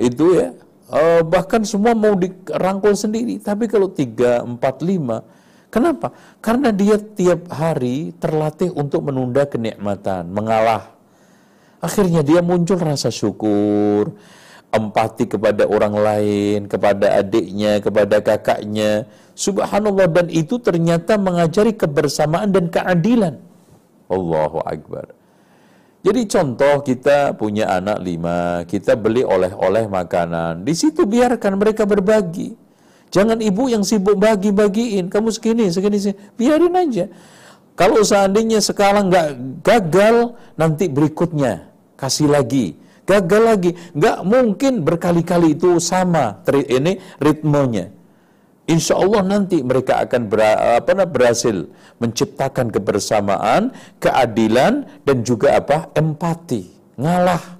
itu ya uh, bahkan semua mau dirangkul sendiri. Tapi kalau tiga, empat, lima, kenapa? Karena dia tiap hari terlatih untuk menunda kenikmatan, mengalah. Akhirnya dia muncul rasa syukur, empati kepada orang lain, kepada adiknya, kepada kakaknya. Subhanallah dan itu ternyata mengajari kebersamaan dan keadilan. Allahu Akbar. Jadi contoh kita punya anak lima, kita beli oleh-oleh makanan. Di situ biarkan mereka berbagi. Jangan ibu yang sibuk bagi-bagiin. Kamu segini, segini, segini. Biarin aja. Kalau seandainya sekarang nggak gagal, nanti berikutnya kasih lagi. Gagal lagi. Nggak mungkin berkali-kali itu sama. Ini ritmenya. Insya Allah nanti mereka akan ber, apa, berhasil menciptakan kebersamaan, keadilan, dan juga apa empati, ngalah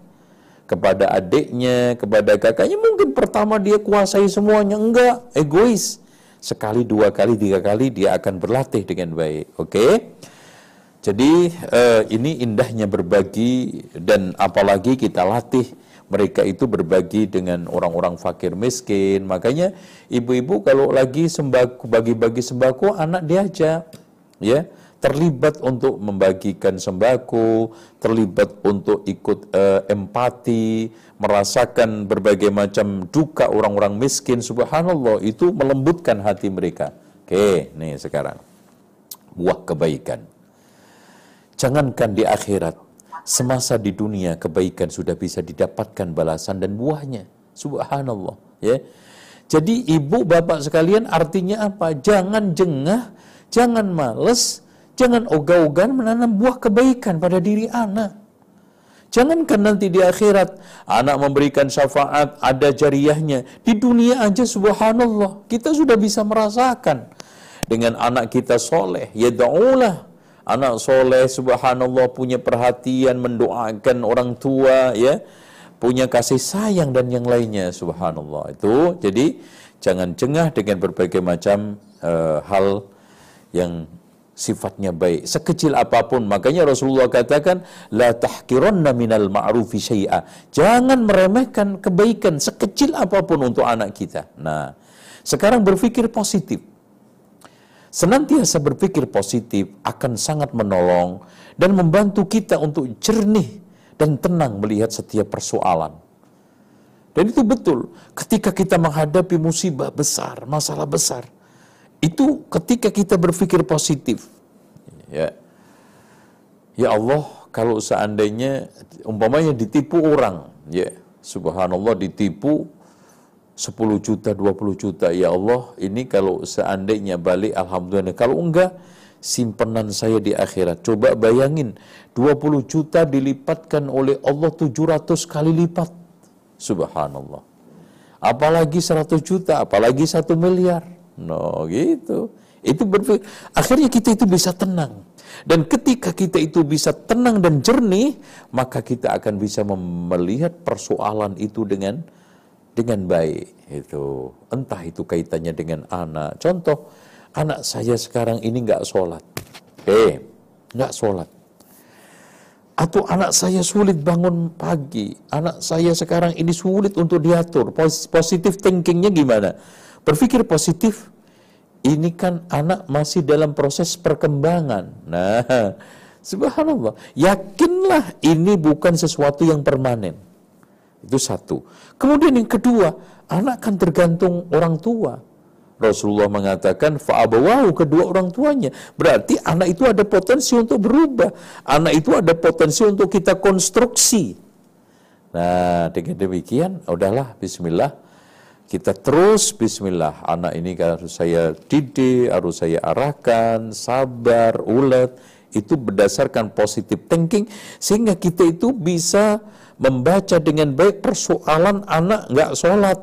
kepada adiknya, kepada kakaknya. Mungkin pertama dia kuasai semuanya, enggak, egois. Sekali, dua kali, tiga kali dia akan berlatih dengan baik. Oke? Okay? Jadi uh, ini indahnya berbagi dan apalagi kita latih mereka itu berbagi dengan orang-orang fakir miskin. Makanya ibu-ibu kalau lagi sembako bagi-bagi sembako anak diajak ya terlibat untuk membagikan sembako, terlibat untuk ikut uh, empati, merasakan berbagai macam duka orang-orang miskin. Subhanallah, itu melembutkan hati mereka. Oke, nih sekarang. Buah kebaikan. Jangankan di akhirat, semasa di dunia kebaikan sudah bisa didapatkan balasan dan buahnya. Subhanallah, ya. Jadi ibu bapak sekalian artinya apa? Jangan jengah, jangan males, jangan ogah-ogahan menanam buah kebaikan pada diri anak. Jangankan nanti di akhirat anak memberikan syafaat ada jariahnya. Di dunia aja subhanallah kita sudah bisa merasakan dengan anak kita soleh. Ya da'ulah anak soleh subhanallah punya perhatian mendoakan orang tua ya. Punya kasih sayang dan yang lainnya subhanallah. Itu jadi jangan cengah dengan berbagai macam uh, hal yang sifatnya baik sekecil apa pun. Makanya Rasulullah katakan la tahqiranna minal ma'rufi syai'a. Jangan meremehkan kebaikan sekecil apa pun untuk anak kita. Nah sekarang berpikir positif senantiasa berpikir positif akan sangat menolong dan membantu kita untuk jernih dan tenang melihat setiap persoalan. Dan itu betul, ketika kita menghadapi musibah besar, masalah besar, itu ketika kita berpikir positif. Ya, ya Allah, kalau seandainya umpamanya ditipu orang, ya, subhanallah ditipu 10 juta, 20 juta. Ya Allah, ini kalau seandainya balik, Alhamdulillah. Kalau enggak, simpenan saya di akhirat. Coba bayangin, 20 juta dilipatkan oleh Allah 700 kali lipat. Subhanallah. Apalagi 100 juta, apalagi 1 miliar. No, gitu. Itu berpikir, akhirnya kita itu bisa tenang. Dan ketika kita itu bisa tenang dan jernih, maka kita akan bisa melihat persoalan itu dengan dengan baik itu entah itu kaitannya dengan anak. Contoh anak saya sekarang ini nggak sholat. Eh nggak sholat. Atau anak saya sulit bangun pagi. Anak saya sekarang ini sulit untuk diatur. Positif thinkingnya gimana? Berpikir positif ini kan anak masih dalam proses perkembangan. Nah subhanallah. Yakinlah ini bukan sesuatu yang permanen itu satu. Kemudian yang kedua, anak kan tergantung orang tua. Rasulullah mengatakan fa'abawahu kedua orang tuanya. Berarti anak itu ada potensi untuk berubah. Anak itu ada potensi untuk kita konstruksi. Nah, dengan demikian, udahlah bismillah. Kita terus bismillah. Anak ini harus saya didik, harus saya arahkan, sabar, ulet. Itu berdasarkan positive thinking sehingga kita itu bisa membaca dengan baik persoalan anak nggak sholat.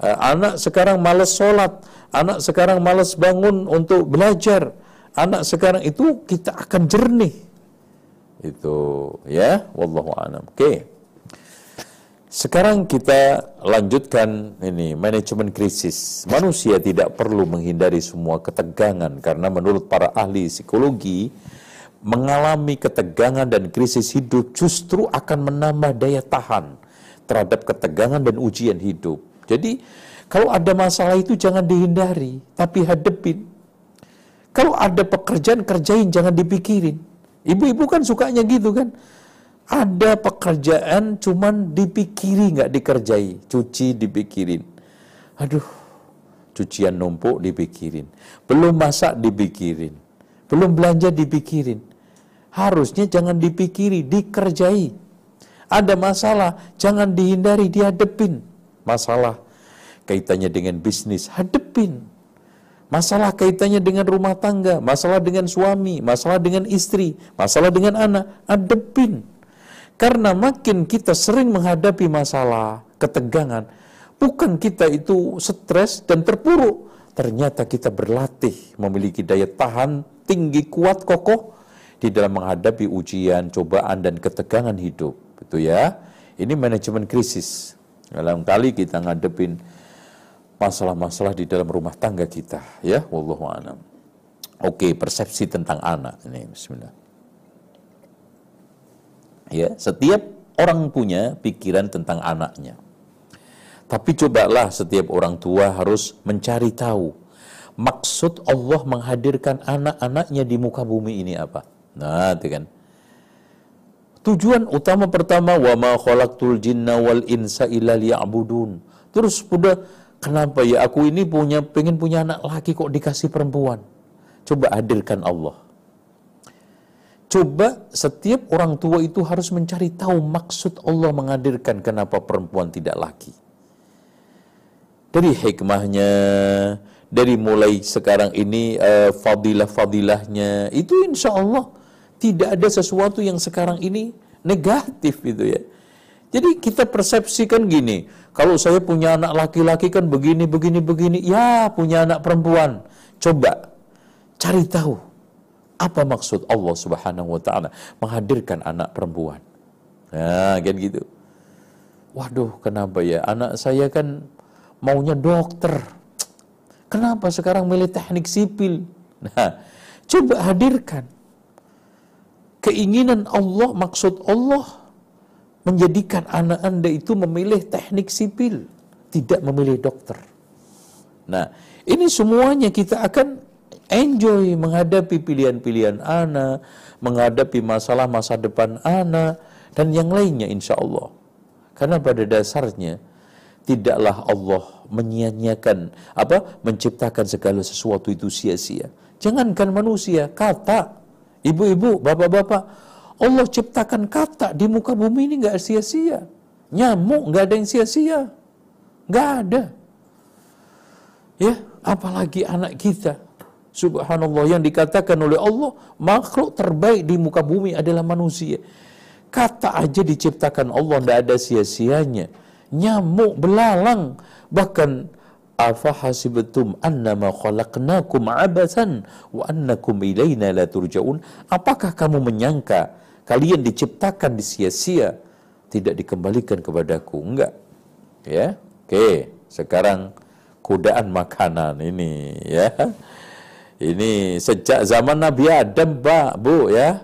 Eh, anak sekarang malas sholat, anak sekarang malas bangun untuk belajar, anak sekarang itu kita akan jernih. Itu ya, wallahu a'lam. Oke. Sekarang kita lanjutkan ini manajemen krisis. Manusia tidak perlu menghindari semua ketegangan karena menurut para ahli psikologi mengalami ketegangan dan krisis hidup justru akan menambah daya tahan terhadap ketegangan dan ujian hidup. Jadi, kalau ada masalah itu jangan dihindari, tapi hadepin. Kalau ada pekerjaan kerjain, jangan dipikirin. Ibu-ibu kan sukanya gitu kan. Ada pekerjaan cuman dipikiri nggak dikerjai, cuci dipikirin. Aduh, cucian numpuk dipikirin. Belum masak dipikirin. Belum belanja dipikirin. Harusnya jangan dipikiri, dikerjai. Ada masalah, jangan dihindari, dihadepin. Masalah kaitannya dengan bisnis, hadepin. Masalah kaitannya dengan rumah tangga, masalah dengan suami, masalah dengan istri, masalah dengan anak, hadepin. Karena makin kita sering menghadapi masalah, ketegangan, bukan kita itu stres dan terpuruk. Ternyata kita berlatih memiliki daya tahan tinggi, kuat, kokoh di dalam menghadapi ujian, cobaan, dan ketegangan hidup. Itu ya. Ini manajemen krisis. Dalam kali kita ngadepin masalah-masalah di dalam rumah tangga kita. Ya, wallahu a'lam. Oke, persepsi tentang anak ini. Bismillah. Ya, setiap orang punya pikiran tentang anaknya. Tapi cobalah setiap orang tua harus mencari tahu maksud Allah menghadirkan anak-anaknya di muka bumi ini apa. Nah, itu kan. Tujuan utama pertama wa ma khalaqtul jinna wal insa illa liya'budun. Terus udah kenapa ya aku ini punya pengen punya anak laki kok dikasih perempuan? Coba hadirkan Allah. Coba setiap orang tua itu harus mencari tahu maksud Allah menghadirkan kenapa perempuan tidak laki. Dari hikmahnya, dari mulai sekarang ini uh, fadilah-fadilahnya, itu insya Allah tidak ada sesuatu yang sekarang ini negatif itu ya. Jadi kita persepsikan gini, kalau saya punya anak laki-laki kan begini, begini, begini, ya punya anak perempuan. Coba cari tahu apa maksud Allah Subhanahu wa taala menghadirkan anak perempuan? Nah, kan gitu. Waduh, kenapa ya? Anak saya kan maunya dokter. Kenapa sekarang milih teknik sipil? Nah, coba hadirkan keinginan Allah, maksud Allah menjadikan anak Anda itu memilih teknik sipil, tidak memilih dokter. Nah, ini semuanya kita akan enjoy menghadapi pilihan-pilihan anak, menghadapi masalah masa depan anak, dan yang lainnya insya Allah. Karena pada dasarnya, tidaklah Allah menyia-nyiakan apa menciptakan segala sesuatu itu sia-sia. Jangankan manusia, kata ibu-ibu, bapak-bapak, Allah ciptakan kata di muka bumi ini nggak sia-sia. Nyamuk nggak ada yang sia-sia, nggak ada. Ya, apalagi anak kita Subhanallah yang dikatakan oleh Allah makhluk terbaik di muka bumi adalah manusia. Kata aja diciptakan Allah tidak ada sia-sianya. Nyamuk, belalang, bahkan annama khalaqnakum abathan wa annakum ilaina la turja'un? Apakah kamu menyangka kalian diciptakan di sia-sia tidak dikembalikan kepadaku? Enggak. Ya oke. Sekarang godaan makanan ini ya. Ini sejak zaman Nabi Adam, Pak, Bu, ya.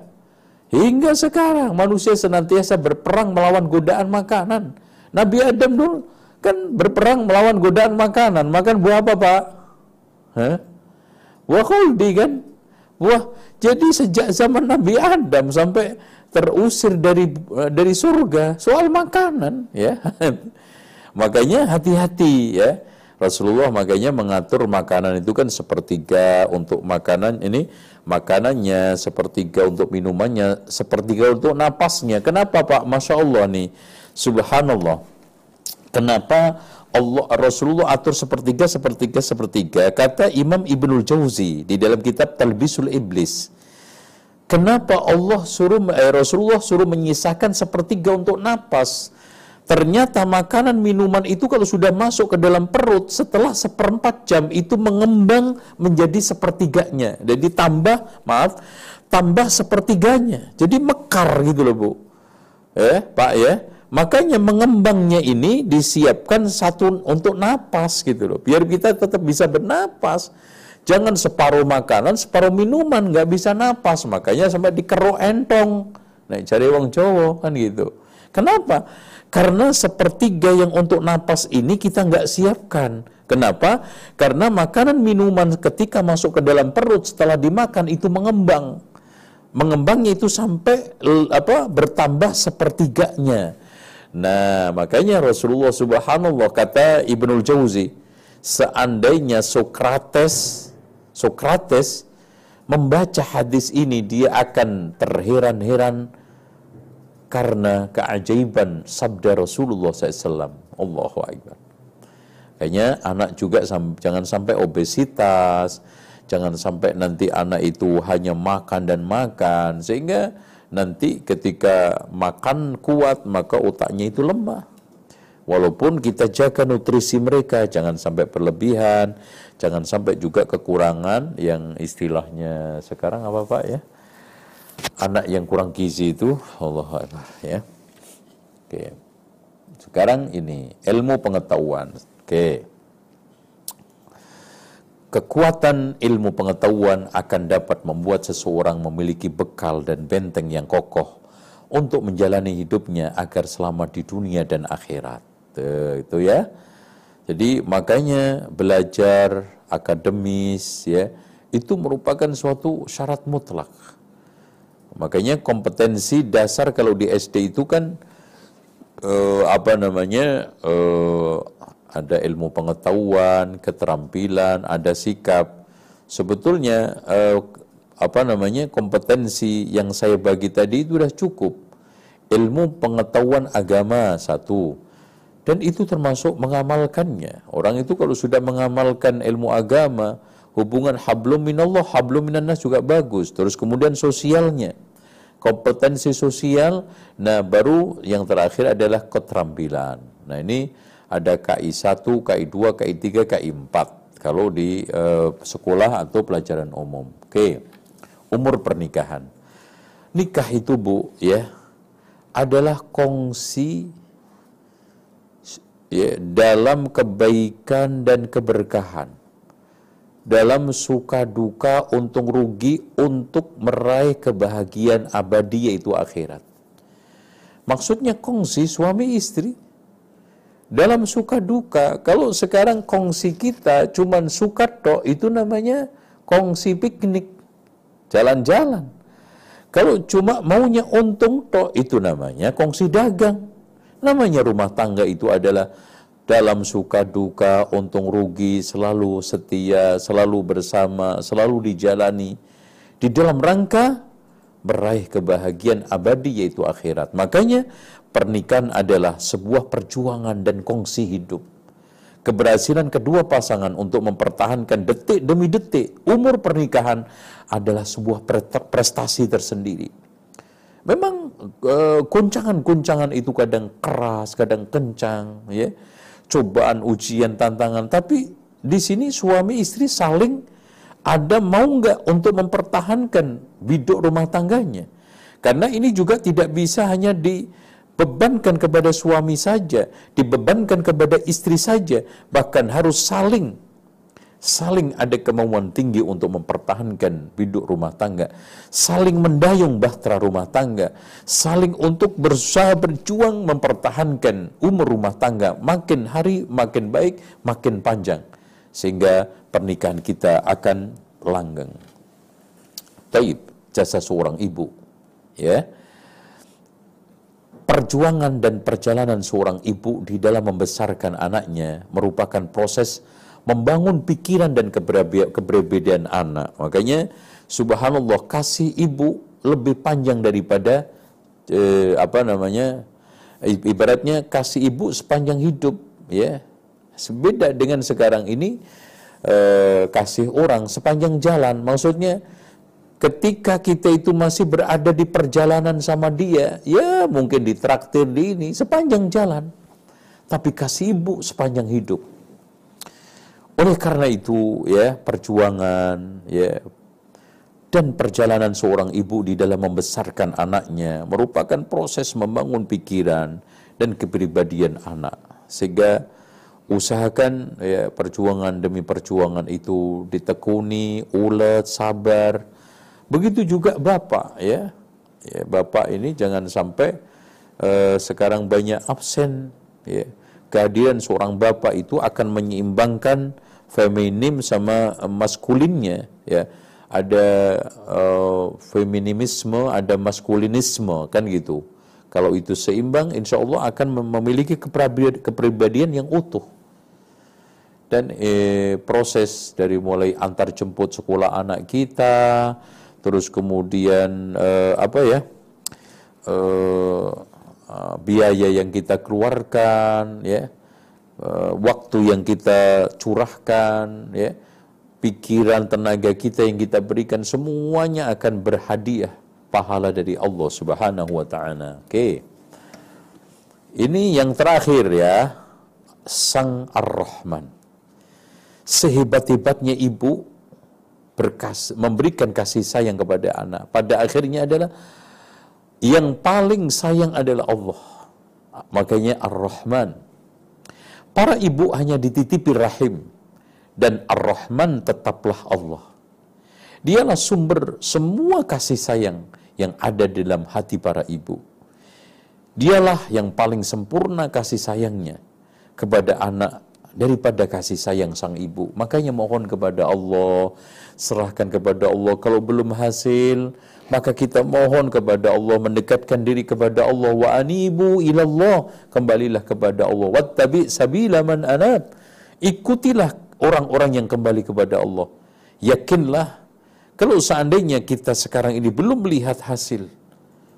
Hingga sekarang manusia senantiasa berperang melawan godaan makanan. Nabi Adam dulu kan berperang melawan godaan makanan. Makan buah apa, Pak? Hah? Buah kan? Buah. Jadi sejak zaman Nabi Adam sampai terusir dari dari surga soal makanan, ya. Makanya hati-hati ya Rasulullah makanya mengatur makanan itu kan sepertiga untuk makanan ini makanannya sepertiga untuk minumannya sepertiga untuk napasnya kenapa Pak Masya Allah nih Subhanallah kenapa Allah Rasulullah atur sepertiga sepertiga sepertiga kata Imam Ibnul Jauzi di dalam kitab Talbisul Iblis kenapa Allah suruh eh, Rasulullah suruh menyisakan sepertiga untuk napas Ternyata makanan minuman itu kalau sudah masuk ke dalam perut setelah seperempat jam itu mengembang menjadi sepertiganya. Jadi tambah, maaf, tambah sepertiganya. Jadi mekar gitu loh bu. Eh, Pak ya. Makanya mengembangnya ini disiapkan satu untuk napas gitu loh. Biar kita tetap bisa bernapas. Jangan separuh makanan, separuh minuman, nggak bisa napas. Makanya sampai dikeruk entong. Nah, cari wong Jawa kan gitu. Kenapa? Karena sepertiga yang untuk napas ini kita nggak siapkan. Kenapa? Karena makanan minuman ketika masuk ke dalam perut setelah dimakan itu mengembang. mengembangnya itu sampai apa bertambah sepertiganya. Nah, makanya Rasulullah Subhanallah kata Ibnul Jauzi, seandainya Sokrates Sokrates membaca hadis ini dia akan terheran-heran karena keajaiban sabda Rasulullah SAW. Allahu Akbar. Kayaknya anak juga jangan sampai obesitas, jangan sampai nanti anak itu hanya makan dan makan, sehingga nanti ketika makan kuat maka otaknya itu lemah. Walaupun kita jaga nutrisi mereka, jangan sampai berlebihan, jangan sampai juga kekurangan yang istilahnya sekarang apa Pak ya? Anak yang kurang gizi itu, Allah ya. Oke. Sekarang ini ilmu pengetahuan. Oke. Kekuatan ilmu pengetahuan akan dapat membuat seseorang memiliki bekal dan benteng yang kokoh untuk menjalani hidupnya agar selamat di dunia dan akhirat. Tuh, itu ya. Jadi makanya belajar akademis ya itu merupakan suatu syarat mutlak. Makanya kompetensi dasar kalau di SD itu kan eh, apa namanya eh, ada ilmu pengetahuan, keterampilan, ada sikap. Sebetulnya eh, apa namanya kompetensi yang saya bagi tadi itu sudah cukup. Ilmu pengetahuan agama satu, dan itu termasuk mengamalkannya. Orang itu kalau sudah mengamalkan ilmu agama, hubungan hablum minallah, hablum minannas juga bagus. Terus kemudian sosialnya, kompetensi sosial, nah baru yang terakhir adalah keterampilan. Nah ini ada KI 1, KI 2, KI 3, KI 4 kalau di eh, sekolah atau pelajaran umum. Oke, umur pernikahan. Nikah itu Bu ya adalah kongsi ya, dalam kebaikan dan keberkahan, dalam suka duka, untung rugi untuk meraih kebahagiaan abadi yaitu akhirat. Maksudnya kongsi suami istri dalam suka duka. Kalau sekarang kongsi kita cuman suka tok itu namanya kongsi piknik, jalan-jalan. Kalau cuma maunya untung tok itu namanya kongsi dagang. Namanya rumah tangga itu adalah dalam suka duka, untung rugi, selalu setia, selalu bersama, selalu dijalani. Di dalam rangka meraih kebahagiaan abadi yaitu akhirat. Makanya pernikahan adalah sebuah perjuangan dan kongsi hidup. Keberhasilan kedua pasangan untuk mempertahankan detik demi detik umur pernikahan adalah sebuah prestasi tersendiri. Memang uh, guncangan-guncangan itu kadang keras, kadang kencang, ya. Cobaan, ujian, tantangan. Tapi di sini suami istri saling ada mau nggak untuk mempertahankan biduk rumah tangganya. Karena ini juga tidak bisa hanya dibebankan kepada suami saja, dibebankan kepada istri saja, bahkan harus saling saling ada kemauan tinggi untuk mempertahankan biduk rumah tangga, saling mendayung bahtera rumah tangga, saling untuk berusaha berjuang mempertahankan umur rumah tangga makin hari makin baik, makin panjang sehingga pernikahan kita akan langgeng. Taib, jasa seorang ibu, ya. Perjuangan dan perjalanan seorang ibu di dalam membesarkan anaknya merupakan proses membangun pikiran dan keberbedaan anak. Makanya subhanallah kasih ibu lebih panjang daripada eh, apa namanya ibaratnya kasih ibu sepanjang hidup ya. Beda dengan sekarang ini eh, kasih orang sepanjang jalan. Maksudnya ketika kita itu masih berada di perjalanan sama dia, ya mungkin ditraktir di ini sepanjang jalan. Tapi kasih ibu sepanjang hidup. Oleh karena itu, ya perjuangan, ya dan perjalanan seorang ibu di dalam membesarkan anaknya merupakan proses membangun pikiran dan kepribadian anak. Sehingga usahakan ya perjuangan demi perjuangan itu ditekuni, ulet, sabar, Begitu juga Bapak ya. ya Bapak ini jangan sampai uh, sekarang banyak absen ya. Kehadiran seorang bapak itu akan menyeimbangkan feminim sama maskulinnya ya. ada uh, feminisme, ada maskulinisme, kan gitu. Kalau itu seimbang, insya Allah akan memiliki kepribadian yang utuh. Dan eh, proses dari mulai antar jemput sekolah anak kita, terus kemudian eh, apa ya, eh, biaya yang kita keluarkan, ya, eh, waktu yang kita curahkan, ya, pikiran, tenaga kita yang kita berikan semuanya akan berhadiah pahala dari Allah Subhanahu wa taala. Oke. Ini yang terakhir ya, Sang Ar-Rahman. Sehebat-hebatnya ibu berkas, memberikan kasih sayang kepada anak. Pada akhirnya adalah yang paling sayang adalah Allah. Makanya Ar-Rahman. Para ibu hanya dititipi rahim dan Ar-Rahman tetaplah Allah. Dialah sumber semua kasih sayang yang ada dalam hati para ibu. Dialah yang paling sempurna kasih sayangnya kepada anak daripada kasih sayang sang ibu. Makanya mohon kepada Allah, serahkan kepada Allah. Kalau belum hasil, maka kita mohon kepada Allah, mendekatkan diri kepada Allah. Wa anibu ilallah, kembalilah kepada Allah. Wattabi sabila man anab. Ikutilah orang-orang yang kembali kepada Allah. Yakinlah, kalau seandainya kita sekarang ini belum melihat hasil,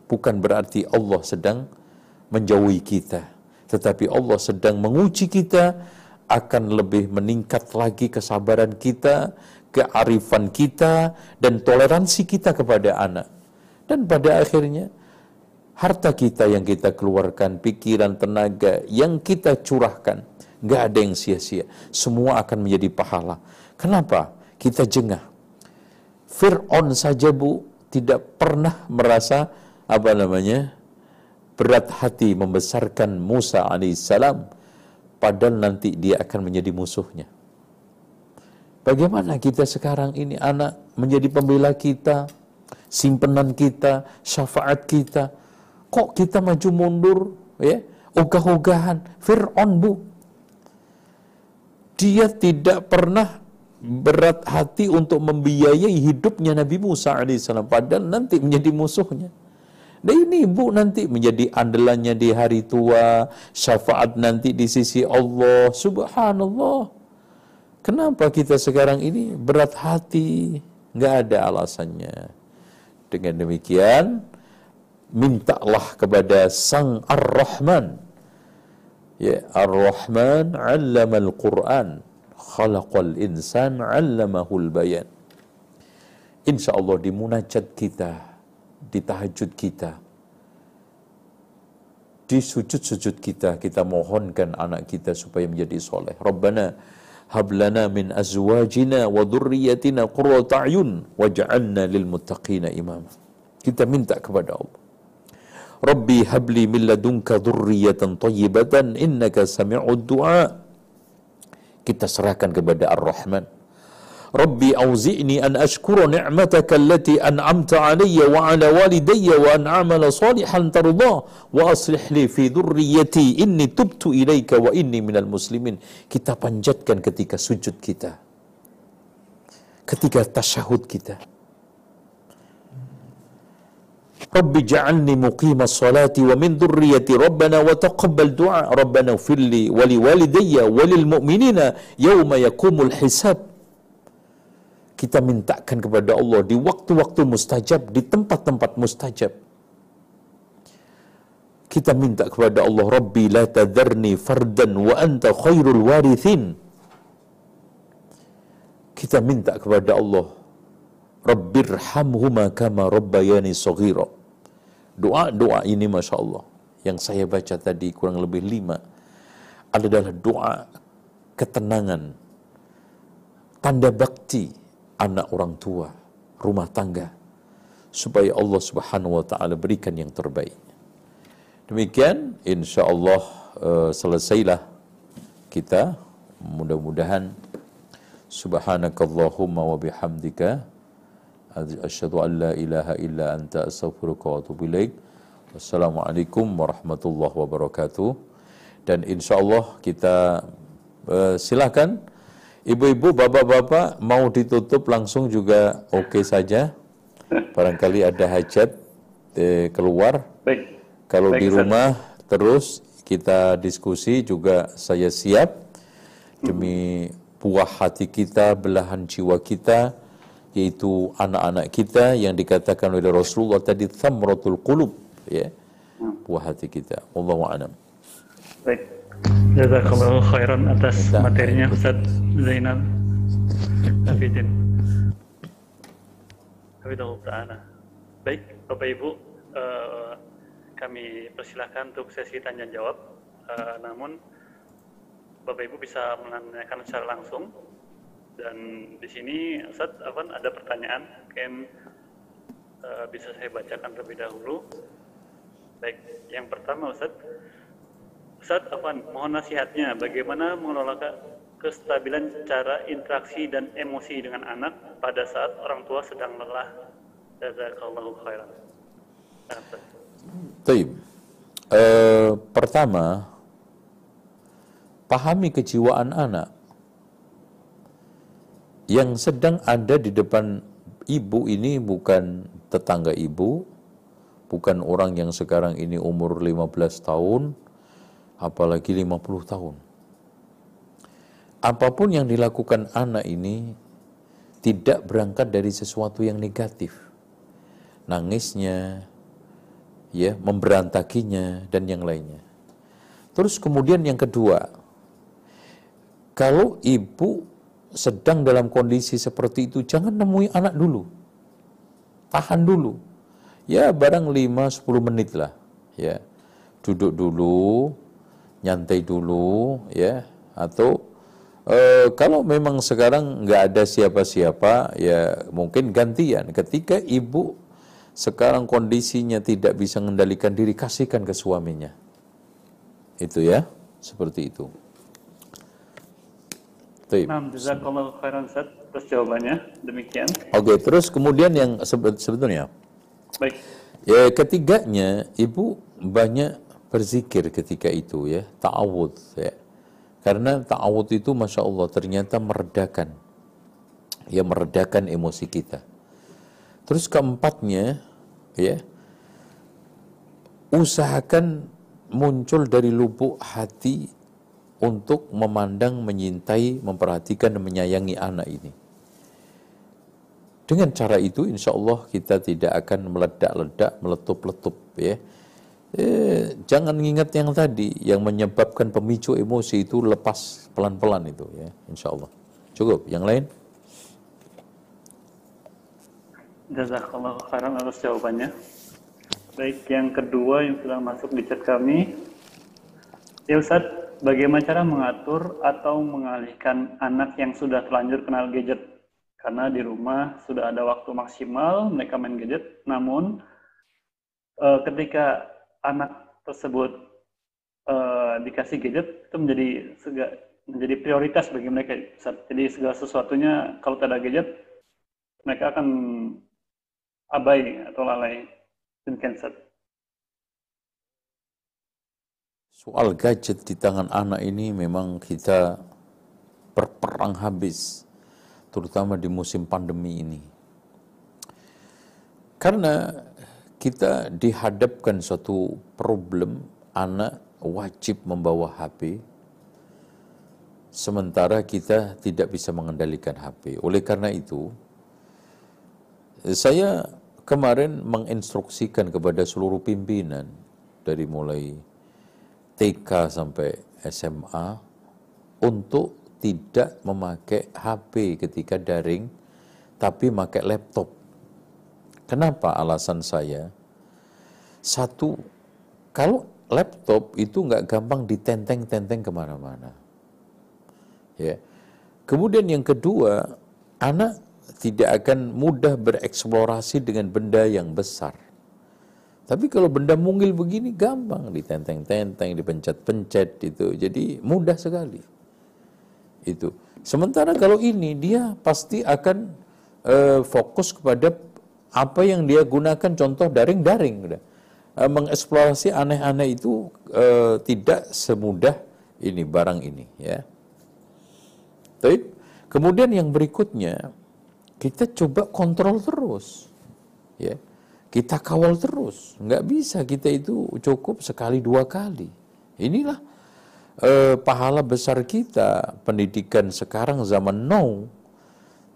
bukan berarti Allah sedang menjauhi kita. Tetapi Allah sedang menguji kita akan lebih meningkat lagi kesabaran kita, kearifan kita, dan toleransi kita kepada anak. Dan pada akhirnya, harta kita yang kita keluarkan, pikiran, tenaga yang kita curahkan, Nggak ada yang sia-sia. Semua akan menjadi pahala. Kenapa? Kita jengah. Fir'aun saja bu tidak pernah merasa apa namanya berat hati membesarkan Musa alaihissalam padahal nanti dia akan menjadi musuhnya. Bagaimana kita sekarang ini anak menjadi pembela kita, simpenan kita, syafaat kita. Kok kita maju mundur ya? Ogah-ogahan Fir'aun bu dia tidak pernah berat hati untuk membiayai hidupnya Nabi Musa alaihissalam padahal nanti menjadi musuhnya. Dan ini ibu nanti menjadi andalannya di hari tua, syafaat nanti di sisi Allah. Subhanallah. Kenapa kita sekarang ini berat hati? Nggak ada alasannya. Dengan demikian, mintalah kepada Sang Ar-Rahman Ya, Ar-Rahman 'allamal Qur'an, khalaqal insan 'allamahul bayan. Insya Allah di munajat kita, di tahajud kita, di sujud-sujud kita, kita mohonkan anak kita supaya menjadi soleh. Rabbana hablana min azwajina wa dhurriyyatina qurrata a'yun waj'alna lil muttaqina imama. Kita minta kepada Allah. Rabbi habli min ladunka dhurriyatan tayyibatan innaka sami'ud du'a. Kita serahkan kepada Ar-Rahman. Rabbi auzi'ni an ashkura ni'mataka allati an'amta alayya wa ala walidayya wa an a'mala salihan tarda wa aslih li fi dhurriyyati inni tubtu ilaika wa inni minal muslimin. Kita panjatkan ketika sujud kita. Ketika tasyahud kita Rabbi ja'alni muqima salati wa min dhurriyyati Rabbana wa taqabbal du'a Rabbana ufirli wa li walidayya wa kita mintakan kepada Allah di waktu-waktu mustajab, di tempat-tempat mustajab. Kita minta kepada Allah, Rabbi la tadharni fardan wa anta khairul warithin. Kita minta kepada Allah, Rabbirhamhuma kama rabbayani saghira. Doa-doa ini Masya Allah yang saya baca tadi kurang lebih lima adalah doa ketenangan, tanda bakti anak orang tua, rumah tangga, supaya Allah Subhanahu wa Ta'ala berikan yang terbaik. Demikian, insya Allah uh, selesailah kita. Mudah-mudahan Subhanakallahumma wa bihamdika asyhadu an la ilaha illa anta astaghfiruka wa atubu ilaik. Wassalamualaikum warahmatullahi wabarakatuh. Dan insya Allah kita uh, silakan Ibu-ibu, bapak-bapak mau ditutup langsung juga oke saja. Barangkali ada hajat eh, keluar. Baik. Kalau Baik, di Ustaz. rumah terus kita diskusi juga saya siap demi buah hati kita, belahan jiwa kita, yaitu anak-anak kita yang dikatakan oleh Rasulullah tadi thamratul qulub, ya. Buah hati kita. Wallahu a'lam. Baik. Jazakallahu khairan atas materinya Ustaz Zainal Hafidin. Ta'ala. Baik, Bapak Ibu, eh, kami persilahkan untuk sesi tanya jawab. Eh, namun Bapak Ibu bisa menanyakan secara langsung. Dan di sini Ustaz Afan ada pertanyaan, mungkin eh, bisa saya bacakan terlebih dahulu. Baik, yang pertama Ustaz, Ustaz Afan, mohon nasihatnya bagaimana mengelola ke- kestabilan cara interaksi dan emosi dengan anak pada saat orang tua sedang lelah. Jazakallahu khairan. Ustaz. Taib. Eh, pertama, pahami kejiwaan anak yang sedang ada di depan ibu ini bukan tetangga ibu, bukan orang yang sekarang ini umur 15 tahun, apalagi 50 tahun. Apa pun yang dilakukan anak ini tidak berangkat dari sesuatu yang negatif. Nangisnya, ya, memberantakinya dan yang lainnya. Terus kemudian yang kedua, kalau ibu sedang dalam kondisi seperti itu, jangan nemui anak dulu. Tahan dulu. Ya, barang 5-10 menit lah. Ya, duduk dulu, nyantai dulu, ya. Atau eh, kalau memang sekarang nggak ada siapa-siapa, ya mungkin gantian. Ketika ibu sekarang kondisinya tidak bisa mengendalikan diri, kasihkan ke suaminya. Itu ya, seperti itu. Nah, jazakallahu khairan Ustaz. Terus jawabannya demikian. Oke, terus kemudian yang sebe- sebetulnya, Baik. ya ketiganya ibu banyak berzikir ketika itu ya, ta'awud ya. Karena ta'awud itu masya Allah ternyata meredakan, ya meredakan emosi kita. Terus keempatnya, ya usahakan muncul dari lubuk hati untuk memandang, menyintai, memperhatikan dan menyayangi anak ini. Dengan cara itu insya Allah kita tidak akan meledak-ledak, meletup-letup ya. Eh, jangan ingat yang tadi yang menyebabkan pemicu emosi itu lepas pelan-pelan itu ya, insya Allah. Cukup. Yang lain? Jazakallahu khairan atas jawabannya. Baik, yang kedua yang sudah masuk di chat kami. Ya Ustaz, bagaimana cara mengatur atau mengalihkan anak yang sudah terlanjur kenal gadget? Karena di rumah sudah ada waktu maksimal mereka main gadget, namun eh, ketika anak tersebut eh, dikasih gadget itu menjadi sega- menjadi prioritas bagi mereka. Jadi segala sesuatunya kalau tidak ada gadget mereka akan abai atau lalai demikian Ustaz. Soal gadget di tangan anak ini memang kita berperang habis, terutama di musim pandemi ini. Karena kita dihadapkan suatu problem anak wajib membawa HP, sementara kita tidak bisa mengendalikan HP. Oleh karena itu, saya kemarin menginstruksikan kepada seluruh pimpinan dari mulai TK sampai SMA untuk tidak memakai HP ketika daring, tapi pakai laptop. Kenapa alasan saya? Satu, kalau laptop itu nggak gampang ditenteng-tenteng ke mana-mana. Ya. Kemudian yang kedua, anak tidak akan mudah bereksplorasi dengan benda yang besar. Tapi kalau benda mungil begini gampang ditenteng-tenteng, dipencet-pencet itu. Jadi mudah sekali. Itu. Sementara kalau ini dia pasti akan eh, fokus kepada apa yang dia gunakan contoh daring-daring udah. Eh, mengeksplorasi aneh-aneh itu eh, tidak semudah ini barang ini ya. Tapi Kemudian yang berikutnya, kita coba kontrol terus. Ya. Kita kawal terus. Nggak bisa kita itu cukup sekali dua kali. Inilah eh, pahala besar kita. Pendidikan sekarang zaman now.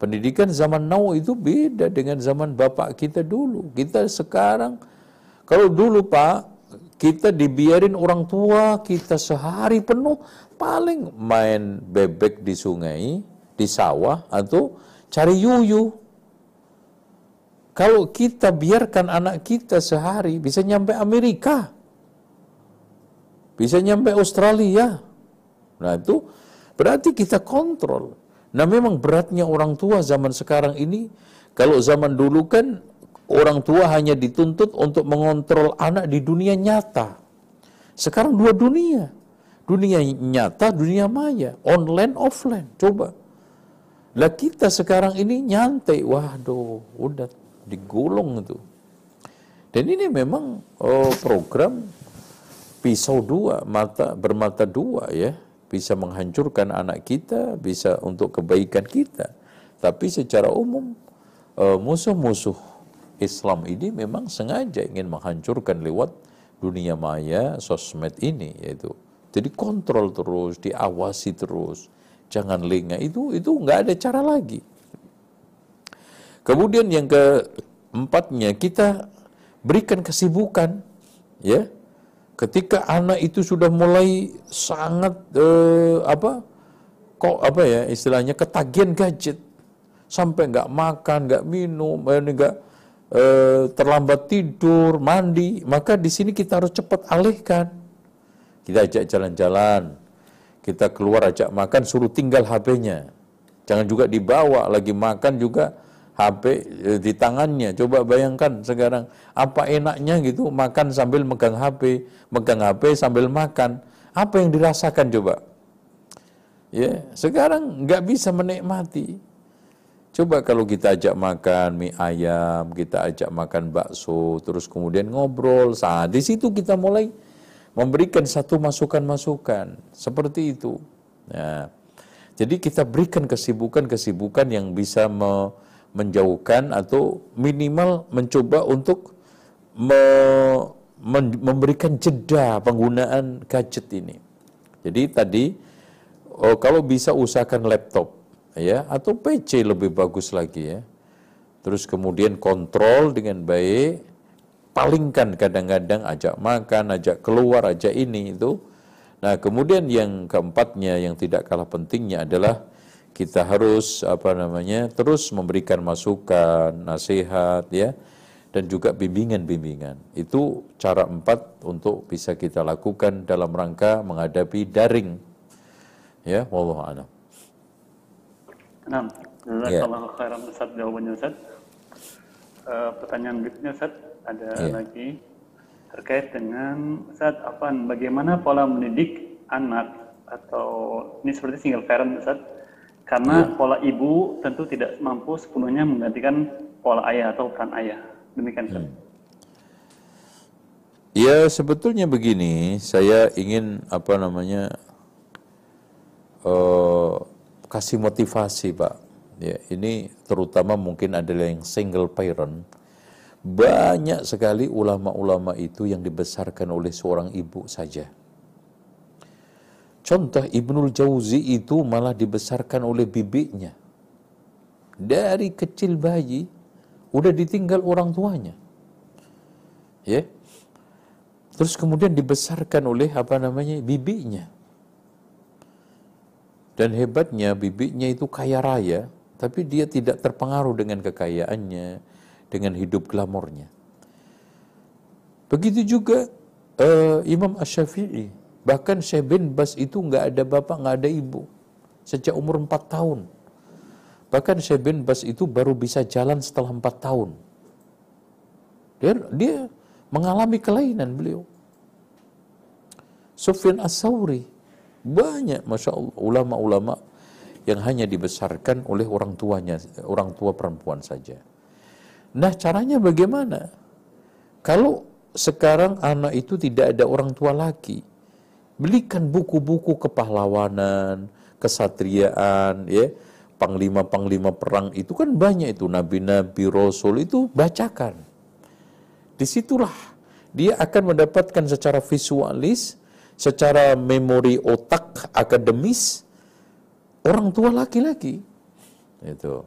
Pendidikan zaman now itu beda dengan zaman bapak kita dulu. Kita sekarang, kalau dulu pak, kita dibiarin orang tua kita sehari penuh paling main bebek di sungai, di sawah atau cari yuyu. Kalau kita biarkan anak kita sehari bisa nyampe Amerika. Bisa nyampe Australia. Nah itu berarti kita kontrol. Nah memang beratnya orang tua zaman sekarang ini, kalau zaman dulu kan orang tua hanya dituntut untuk mengontrol anak di dunia nyata. Sekarang dua dunia. Dunia nyata, dunia maya. Online, offline. Coba. Lah kita sekarang ini nyantai. Waduh, udah digulung itu. Dan ini memang oh, program pisau dua, mata bermata dua ya. Bisa menghancurkan anak kita, bisa untuk kebaikan kita. Tapi secara umum musuh musuh-musuh Islam ini memang sengaja ingin menghancurkan lewat dunia maya, sosmed ini yaitu. Jadi kontrol terus, diawasi terus, jangan lengah. Itu itu nggak ada cara lagi. Kemudian yang keempatnya kita berikan kesibukan, ya. Ketika anak itu sudah mulai sangat eh, apa, kok apa ya istilahnya ketagihan gadget, sampai nggak makan, nggak minum, eh, nggak eh, terlambat tidur, mandi, maka di sini kita harus cepat alihkan. Kita ajak jalan-jalan, kita keluar ajak makan, suruh tinggal HP-nya. Jangan juga dibawa lagi makan juga HP eh, di tangannya. Coba bayangkan sekarang apa enaknya gitu makan sambil megang HP, megang HP sambil makan. Apa yang dirasakan coba? Ya, sekarang nggak bisa menikmati. Coba kalau kita ajak makan mie ayam, kita ajak makan bakso, terus kemudian ngobrol, saat di situ kita mulai memberikan satu masukan-masukan seperti itu. Nah, jadi kita berikan kesibukan-kesibukan yang bisa me, menjauhkan atau minimal mencoba untuk me, memberikan jeda penggunaan gadget ini. Jadi tadi oh, kalau bisa usahakan laptop ya atau PC lebih bagus lagi ya. Terus kemudian kontrol dengan baik, palingkan kadang-kadang ajak makan, ajak keluar, ajak ini itu. Nah, kemudian yang keempatnya yang tidak kalah pentingnya adalah kita harus apa namanya terus memberikan masukan, nasihat ya dan juga bimbingan-bimbingan. Itu cara empat untuk bisa kita lakukan dalam rangka menghadapi daring. Ya, wallahu a'lam. Nah, jazakallahu ya. khairan Ustaz jawabannya Ustaz. Uh, pertanyaan berikutnya Ustaz ada ya. lagi terkait dengan Ustaz apa bagaimana pola mendidik anak atau ini seperti single parent Ustaz karena ya. pola ibu tentu tidak mampu sepenuhnya menggantikan pola ayah atau peran ayah. Demikian. Hmm. Ya sebetulnya begini, saya ingin apa namanya uh, kasih motivasi pak. Ya ini terutama mungkin adalah yang single parent. Banyak sekali ulama-ulama itu yang dibesarkan oleh seorang ibu saja Contoh Ibnul Jauzi itu malah dibesarkan oleh bibinya. Dari kecil bayi udah ditinggal orang tuanya. Ya. Terus kemudian dibesarkan oleh apa namanya? bibinya. Dan hebatnya bibinya itu kaya raya, tapi dia tidak terpengaruh dengan kekayaannya, dengan hidup glamornya. Begitu juga uh, Imam Ash-Syafi'i Bahkan Syekh bin Bas itu nggak ada bapak, nggak ada ibu. Sejak umur 4 tahun. Bahkan Syekh bin Bas itu baru bisa jalan setelah 4 tahun. Dia, dia mengalami kelainan beliau. Sufyan As-Sawri. Banyak, Masya Allah, ulama-ulama yang hanya dibesarkan oleh orang tuanya, orang tua perempuan saja. Nah caranya bagaimana? Kalau sekarang anak itu tidak ada orang tua lagi, belikan buku-buku kepahlawanan, kesatriaan, ya, panglima-panglima perang itu kan banyak itu. Nabi-nabi rasul itu bacakan. Di situlah dia akan mendapatkan secara visualis secara memori otak akademis orang tua laki-laki. Itu.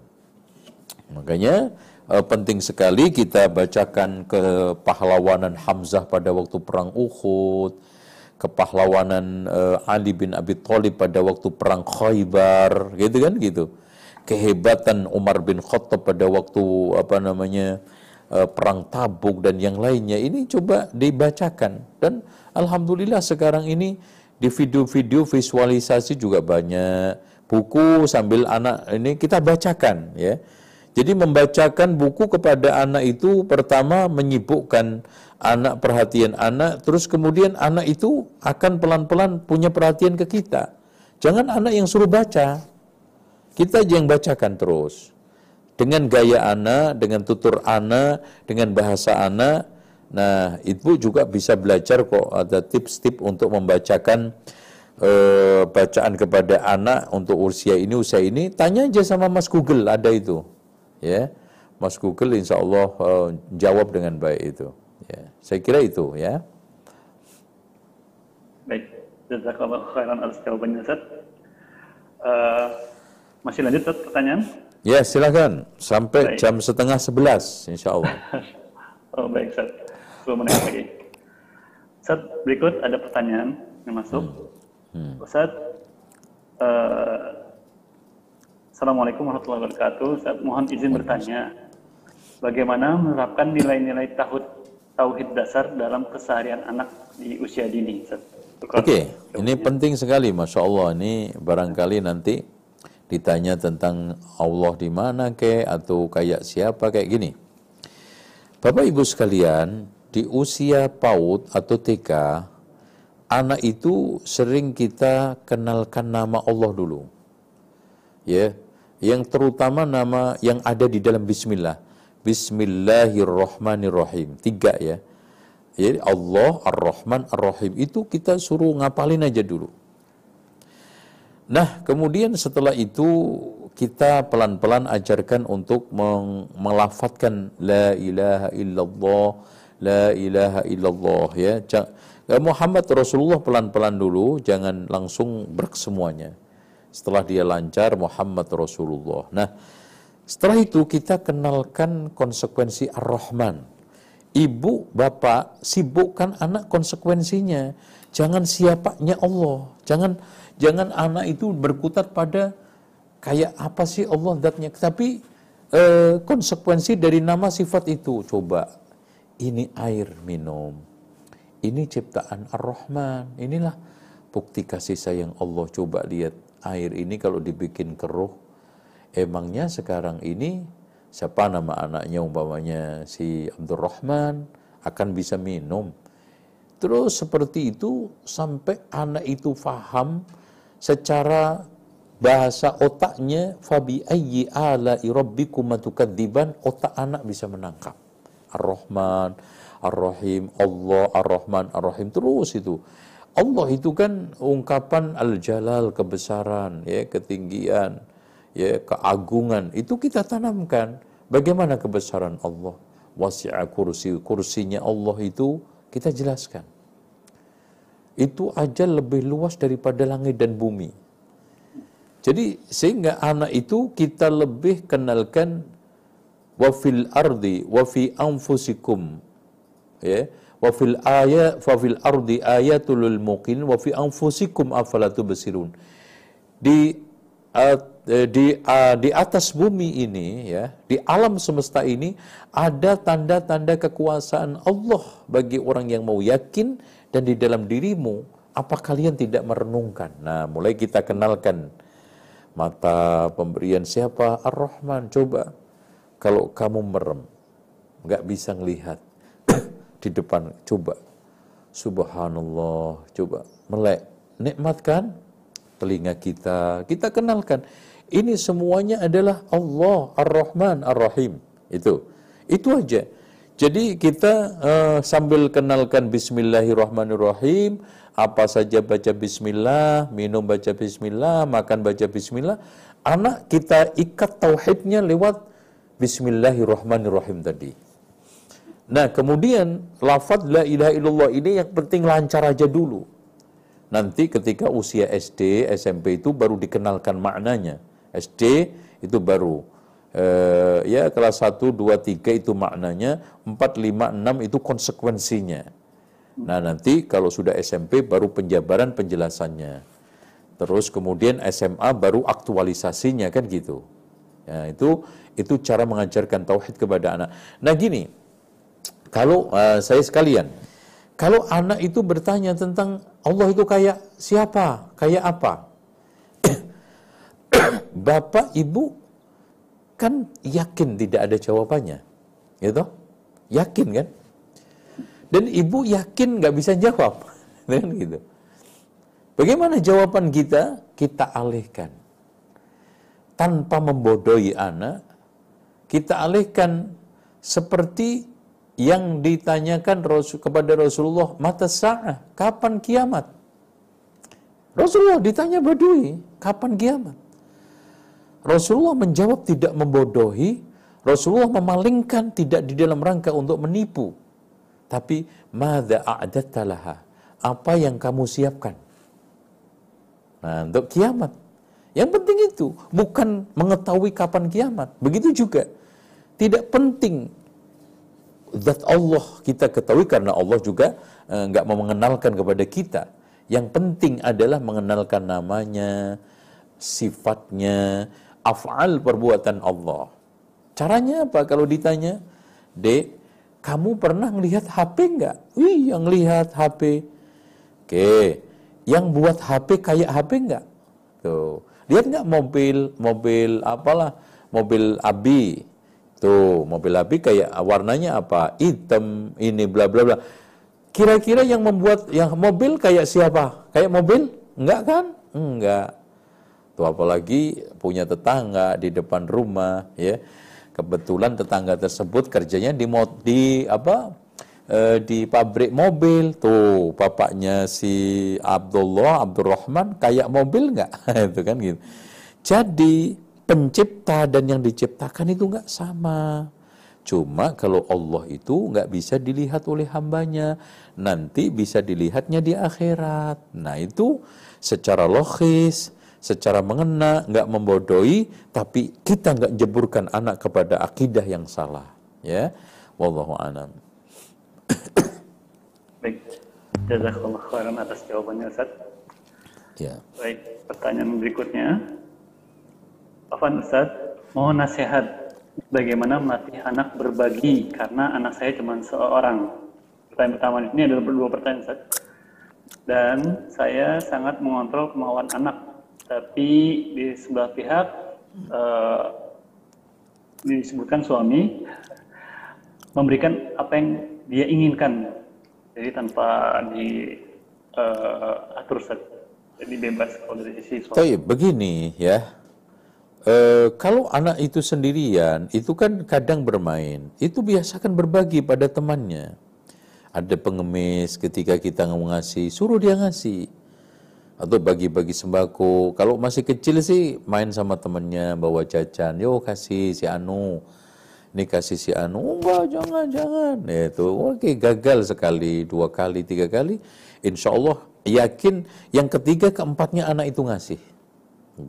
Makanya eh, penting sekali kita bacakan kepahlawanan Hamzah pada waktu perang Uhud kepahlawanan uh, Ali bin Abi Thalib pada waktu perang Khaybar gitu kan gitu. Kehebatan Umar bin Khattab pada waktu apa namanya uh, perang Tabuk dan yang lainnya ini coba dibacakan. Dan alhamdulillah sekarang ini di video-video visualisasi juga banyak. Buku sambil anak ini kita bacakan ya. Jadi membacakan buku kepada anak itu pertama menyibukkan anak perhatian anak, terus kemudian anak itu akan pelan-pelan punya perhatian ke kita. Jangan anak yang suruh baca. Kita aja yang bacakan terus. Dengan gaya anak, dengan tutur anak, dengan bahasa anak. Nah, ibu juga bisa belajar kok ada tips-tips untuk membacakan eh, bacaan kepada anak untuk usia ini, usia ini. Tanya aja sama Mas Google, ada itu ya Mas Google insya Allah uh, jawab dengan baik itu ya saya kira itu ya. Baik jazakallah khairan atas jawabannya Ustaz. Uh, masih lanjut Ustaz pertanyaan? Ya silakan. Sampai baik. jam setengah sebelas insya Allah oh baik Ustaz. 10 menit lagi. Ustaz berikut ada pertanyaan yang masuk. Hmm. Hmm. Ustaz uh, Assalamualaikum warahmatullahi wabarakatuh. Saya mohon izin bertanya, bagaimana menerapkan nilai-nilai tauhid tauhid dasar dalam keseharian anak di usia dini? Oke, okay. ini penting sekali, masya Allah. Ini barangkali nanti ditanya tentang Allah di mana ke atau kayak siapa kayak gini. Bapak Ibu sekalian, di usia PAUD atau TK, anak itu sering kita kenalkan nama Allah dulu. Ya, yang terutama nama yang ada di dalam bismillah. Bismillahirrahmanirrahim. Tiga ya. Jadi Allah, Ar-Rahman, Ar-Rahim. Itu kita suruh ngapalin aja dulu. Nah, kemudian setelah itu kita pelan-pelan ajarkan untuk melafatkan la ilaha illallah, la ilaha illallah ya. Muhammad Rasulullah pelan-pelan dulu, jangan langsung berak semuanya setelah dia lancar Muhammad Rasulullah. Nah, setelah itu kita kenalkan konsekuensi Ar-Rahman. Ibu, bapak, sibukkan anak konsekuensinya. Jangan siapanya Allah. Jangan jangan anak itu berkutat pada kayak apa sih Allah datnya. Tapi eh, konsekuensi dari nama sifat itu. Coba, ini air minum. Ini ciptaan Ar-Rahman. Inilah bukti kasih sayang Allah. Coba lihat air ini kalau dibikin keruh, emangnya sekarang ini siapa nama anaknya umpamanya si Abdurrahman akan bisa minum. Terus seperti itu sampai anak itu faham secara bahasa otaknya fabi ayyi ala rabbikum tukadziban otak anak bisa menangkap. Ar-Rahman, Ar-Rahim, Allah, Ar-Rahman, Ar-Rahim terus itu. Allah itu kan ungkapan al-jalal, kebesaran, ya, ketinggian, ya, keagungan. Itu kita tanamkan. Bagaimana kebesaran Allah? Wasi'a kursi, kursinya Allah itu kita jelaskan. Itu aja lebih luas daripada langit dan bumi. Jadi sehingga anak itu kita lebih kenalkan wafil ardi wafi anfusikum ya wa fil ayat fa fil ardi ayatul muqin wa fi anfusikum afala tubsirun di uh, di uh, di atas bumi ini ya di alam semesta ini ada tanda-tanda kekuasaan Allah bagi orang yang mau yakin dan di dalam dirimu apa kalian tidak merenungkan? Nah mulai kita kenalkan. Mata pemberian siapa? Ar-Rahman coba. Kalau kamu merem nggak bisa melihat di depan coba. Subhanallah coba. Melek nikmatkan telinga kita. Kita kenalkan ini semuanya adalah Allah Ar-Rahman Ar-Rahim itu itu aja jadi kita uh, sambil kenalkan Bismillahirrahmanirrahim apa saja baca Bismillah minum baca Bismillah makan baca Bismillah anak kita ikat tauhidnya lewat Bismillahirrahmanirrahim tadi. Nah, kemudian lafaz la ilaha illallah ini yang penting lancar aja dulu. Nanti ketika usia SD, SMP itu baru dikenalkan maknanya. SD itu baru eh, ya kelas 1, 2, 3 itu maknanya, 4, 5, 6 itu konsekuensinya. Nah, nanti kalau sudah SMP baru penjabaran penjelasannya. Terus kemudian SMA baru aktualisasinya kan gitu. Ya, itu itu cara mengajarkan tauhid kepada anak. Nah, gini, kalau uh, saya sekalian, kalau anak itu bertanya tentang Allah itu kayak siapa, kayak apa, bapak ibu kan yakin tidak ada jawabannya, gitu, yakin kan? Dan ibu yakin nggak bisa jawab, kan gitu. Bagaimana jawaban kita? Kita alihkan tanpa membodohi anak, kita alihkan seperti yang ditanyakan Rasul kepada Rasulullah mata sa'ah kapan kiamat Rasulullah ditanya Badui kapan kiamat Rasulullah menjawab tidak membodohi Rasulullah memalingkan tidak di dalam rangka untuk menipu. Tapi madza a'dattalaha apa yang kamu siapkan? Nah untuk kiamat. Yang penting itu bukan mengetahui kapan kiamat. Begitu juga. Tidak penting zat Allah kita ketahui karena Allah juga eh, nggak uh, mau mengenalkan kepada kita. Yang penting adalah mengenalkan namanya, sifatnya, af'al perbuatan Allah. Caranya apa kalau ditanya? Dek, kamu pernah melihat HP nggak? Wih, yang lihat HP. Oke, yang buat HP kayak HP nggak? Tuh, lihat nggak mobil, mobil apalah, mobil Abi, Tuh, mobil api kayak warnanya apa? Hitam, ini bla bla bla. Kira-kira yang membuat yang mobil kayak siapa? Kayak mobil? Enggak kan? Enggak. Tuh apalagi punya tetangga di depan rumah, ya. Kebetulan tetangga tersebut kerjanya di di apa? E, di pabrik mobil tuh bapaknya si Abdullah Abdurrahman kayak mobil nggak itu kan gitu jadi pencipta dan yang diciptakan itu nggak sama. Cuma kalau Allah itu nggak bisa dilihat oleh hambanya, nanti bisa dilihatnya di akhirat. Nah itu secara logis, secara mengena, nggak membodohi, tapi kita nggak jeburkan anak kepada akidah yang salah. Ya, wallahu a'lam. Baik, jazakallah khairan atas jawabannya Ustaz. Ya. Baik, pertanyaan berikutnya. Afan Ustaz, mohon nasihat bagaimana melatih anak berbagi karena anak saya cuma seorang. Pertanyaan pertama ini adalah dua pertanyaan Ustaz. Dan saya sangat mengontrol kemauan anak, tapi di sebelah pihak uh, disebutkan suami memberikan apa yang dia inginkan, jadi tanpa di uh, atur. Jadi bebas kalau dari sisi suami. begini ya, E, kalau anak itu sendirian, itu kan kadang bermain. Itu biasakan berbagi pada temannya. Ada pengemis ketika kita ngasih, suruh dia ngasih. Atau bagi-bagi sembako. Kalau masih kecil sih main sama temannya, bawa jajan. Yo kasih si Anu. Ini kasih si Anu. Enggak, jangan, jangan. Ya, itu oke gagal sekali, dua kali, tiga kali. Insya Allah yakin yang ketiga, keempatnya anak itu ngasih.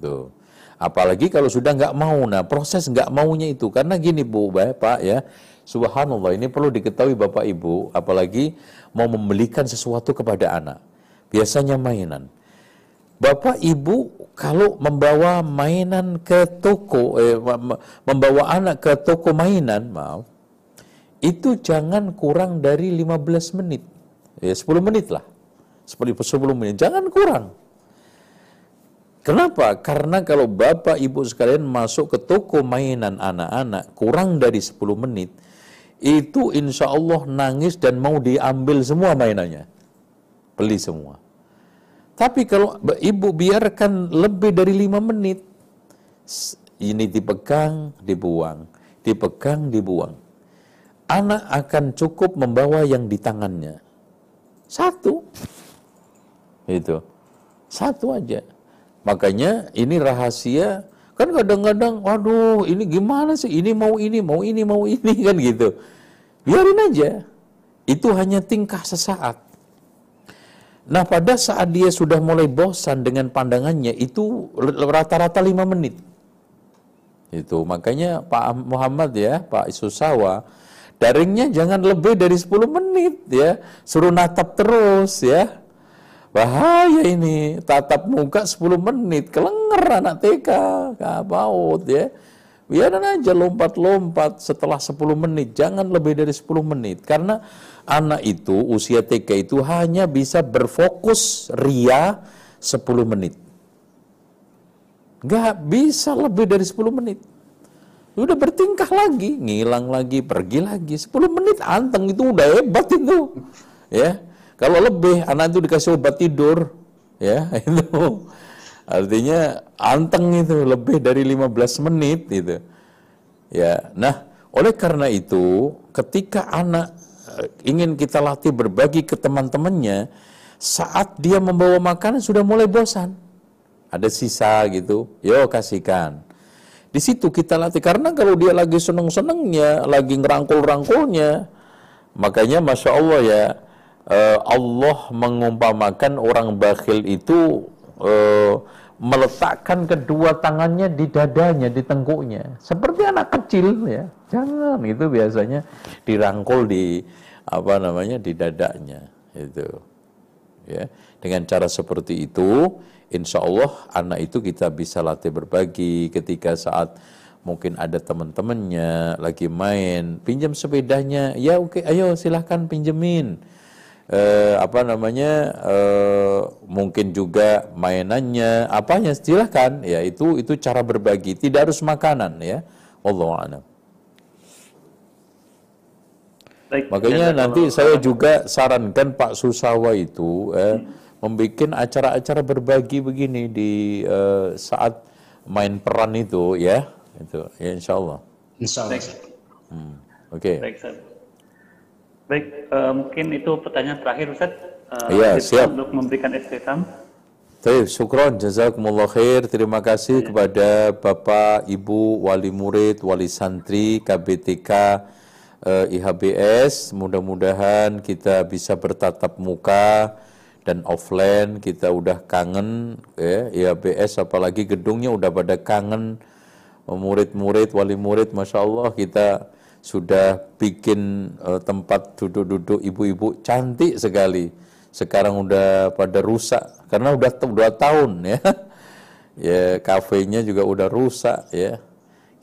Tuh. Apalagi kalau sudah nggak mau, nah proses nggak maunya itu karena gini bu, bapak ya, subhanallah ini perlu diketahui bapak ibu, apalagi mau membelikan sesuatu kepada anak, biasanya mainan. Bapak ibu kalau membawa mainan ke toko, eh, membawa anak ke toko mainan, maaf, itu jangan kurang dari 15 menit, ya 10 menit lah, 10 menit, jangan kurang Kenapa? Karena kalau bapak ibu sekalian masuk ke toko mainan anak-anak kurang dari 10 menit, itu insya Allah nangis dan mau diambil semua mainannya. Beli semua. Tapi kalau ibu biarkan lebih dari 5 menit, ini dipegang, dibuang. Dipegang, dibuang. Anak akan cukup membawa yang di tangannya. Satu. Itu. Satu aja Makanya ini rahasia Kan kadang-kadang, waduh ini gimana sih, ini mau ini, mau ini, mau ini, kan gitu. Biarin aja. Itu hanya tingkah sesaat. Nah pada saat dia sudah mulai bosan dengan pandangannya, itu rata-rata lima menit. Itu makanya Pak Muhammad ya, Pak Isusawa, daringnya jangan lebih dari 10 menit ya. Suruh natap terus ya. Bahaya ini, tatap muka 10 menit, kelenger anak TK, paut ya. Biarin aja lompat-lompat setelah 10 menit, jangan lebih dari 10 menit. Karena anak itu, usia TK itu hanya bisa berfokus ria 10 menit. Gak bisa lebih dari 10 menit. Udah bertingkah lagi, ngilang lagi, pergi lagi. 10 menit anteng itu udah hebat itu. Ya, kalau lebih anak itu dikasih obat tidur, ya itu artinya anteng itu lebih dari 15 menit itu. Ya, nah oleh karena itu ketika anak ingin kita latih berbagi ke teman-temannya, saat dia membawa makanan sudah mulai bosan. Ada sisa gitu, yo kasihkan. Di situ kita latih karena kalau dia lagi seneng-senengnya, lagi ngerangkul-rangkulnya, makanya masya Allah ya uh, Allah mengumpamakan orang bakhil itu uh, meletakkan kedua tangannya di dadanya, di tengkuknya, seperti anak kecil ya. Jangan itu biasanya dirangkul di apa namanya di dadanya itu. Ya, dengan cara seperti itu, insya Allah anak itu kita bisa latih berbagi ketika saat mungkin ada teman-temannya lagi main, pinjam sepedanya, ya oke, ayo silahkan pinjemin. Eh, apa namanya eh, mungkin juga mainannya apanya silahkan. Ya itu itu cara berbagi. Tidak harus makanan ya. Allah a'lam Baik, Makanya nanti saya juga sarankan Pak Susawa itu eh, hmm. membuat acara-acara berbagi begini di eh, saat main peran itu ya, itu ya Insya Allah. Insya Allah. Hmm. Oke. Okay. Baik, uh, mungkin itu pertanyaan terakhir Ustaz. Uh, ya, siap. Untuk memberikan istiqam. Baik, syukron, jazakumullah khair. Terima kasih ya. kepada Bapak, Ibu, Wali Murid, Wali Santri, KBTK, eh, IHBS. Mudah-mudahan kita bisa bertatap muka dan offline. Kita udah kangen, ya, IHBS apalagi gedungnya udah pada kangen. Murid-murid, wali murid, Masya Allah kita sudah bikin uh, tempat duduk-duduk ibu-ibu cantik sekali. Sekarang udah pada rusak karena udah dua tahun ya. ya kafenya juga udah rusak ya.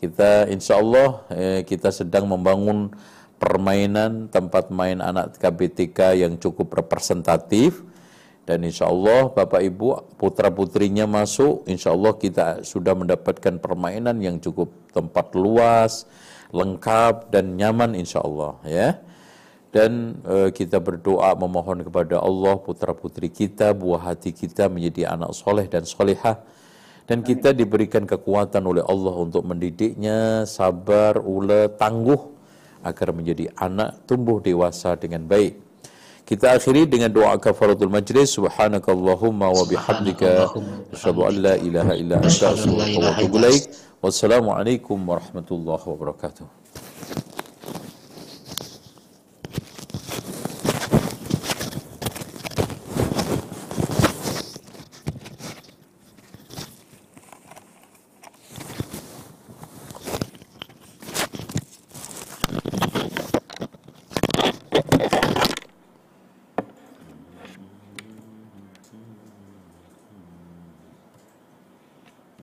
Kita insya Allah eh, kita sedang membangun permainan tempat main anak KBTK yang cukup representatif. Dan insya Allah Bapak Ibu putra putrinya masuk insya Allah kita sudah mendapatkan permainan yang cukup tempat luas lengkap dan nyaman insya Allah ya. Dan e, kita berdoa memohon kepada Allah putra putri kita buah hati kita menjadi anak soleh dan solehah dan kita diberikan kekuatan oleh Allah untuk mendidiknya sabar ule tangguh agar menjadi anak tumbuh dewasa dengan baik. Kita akhiri dengan doa kafaratul majlis. Subhanakallahumma wa bihamdika. Asyhadu an la ilaha illa anta astaghfiruka wa atubu ilaik. Wassalamualaikum warahmatullahi wabarakatuh.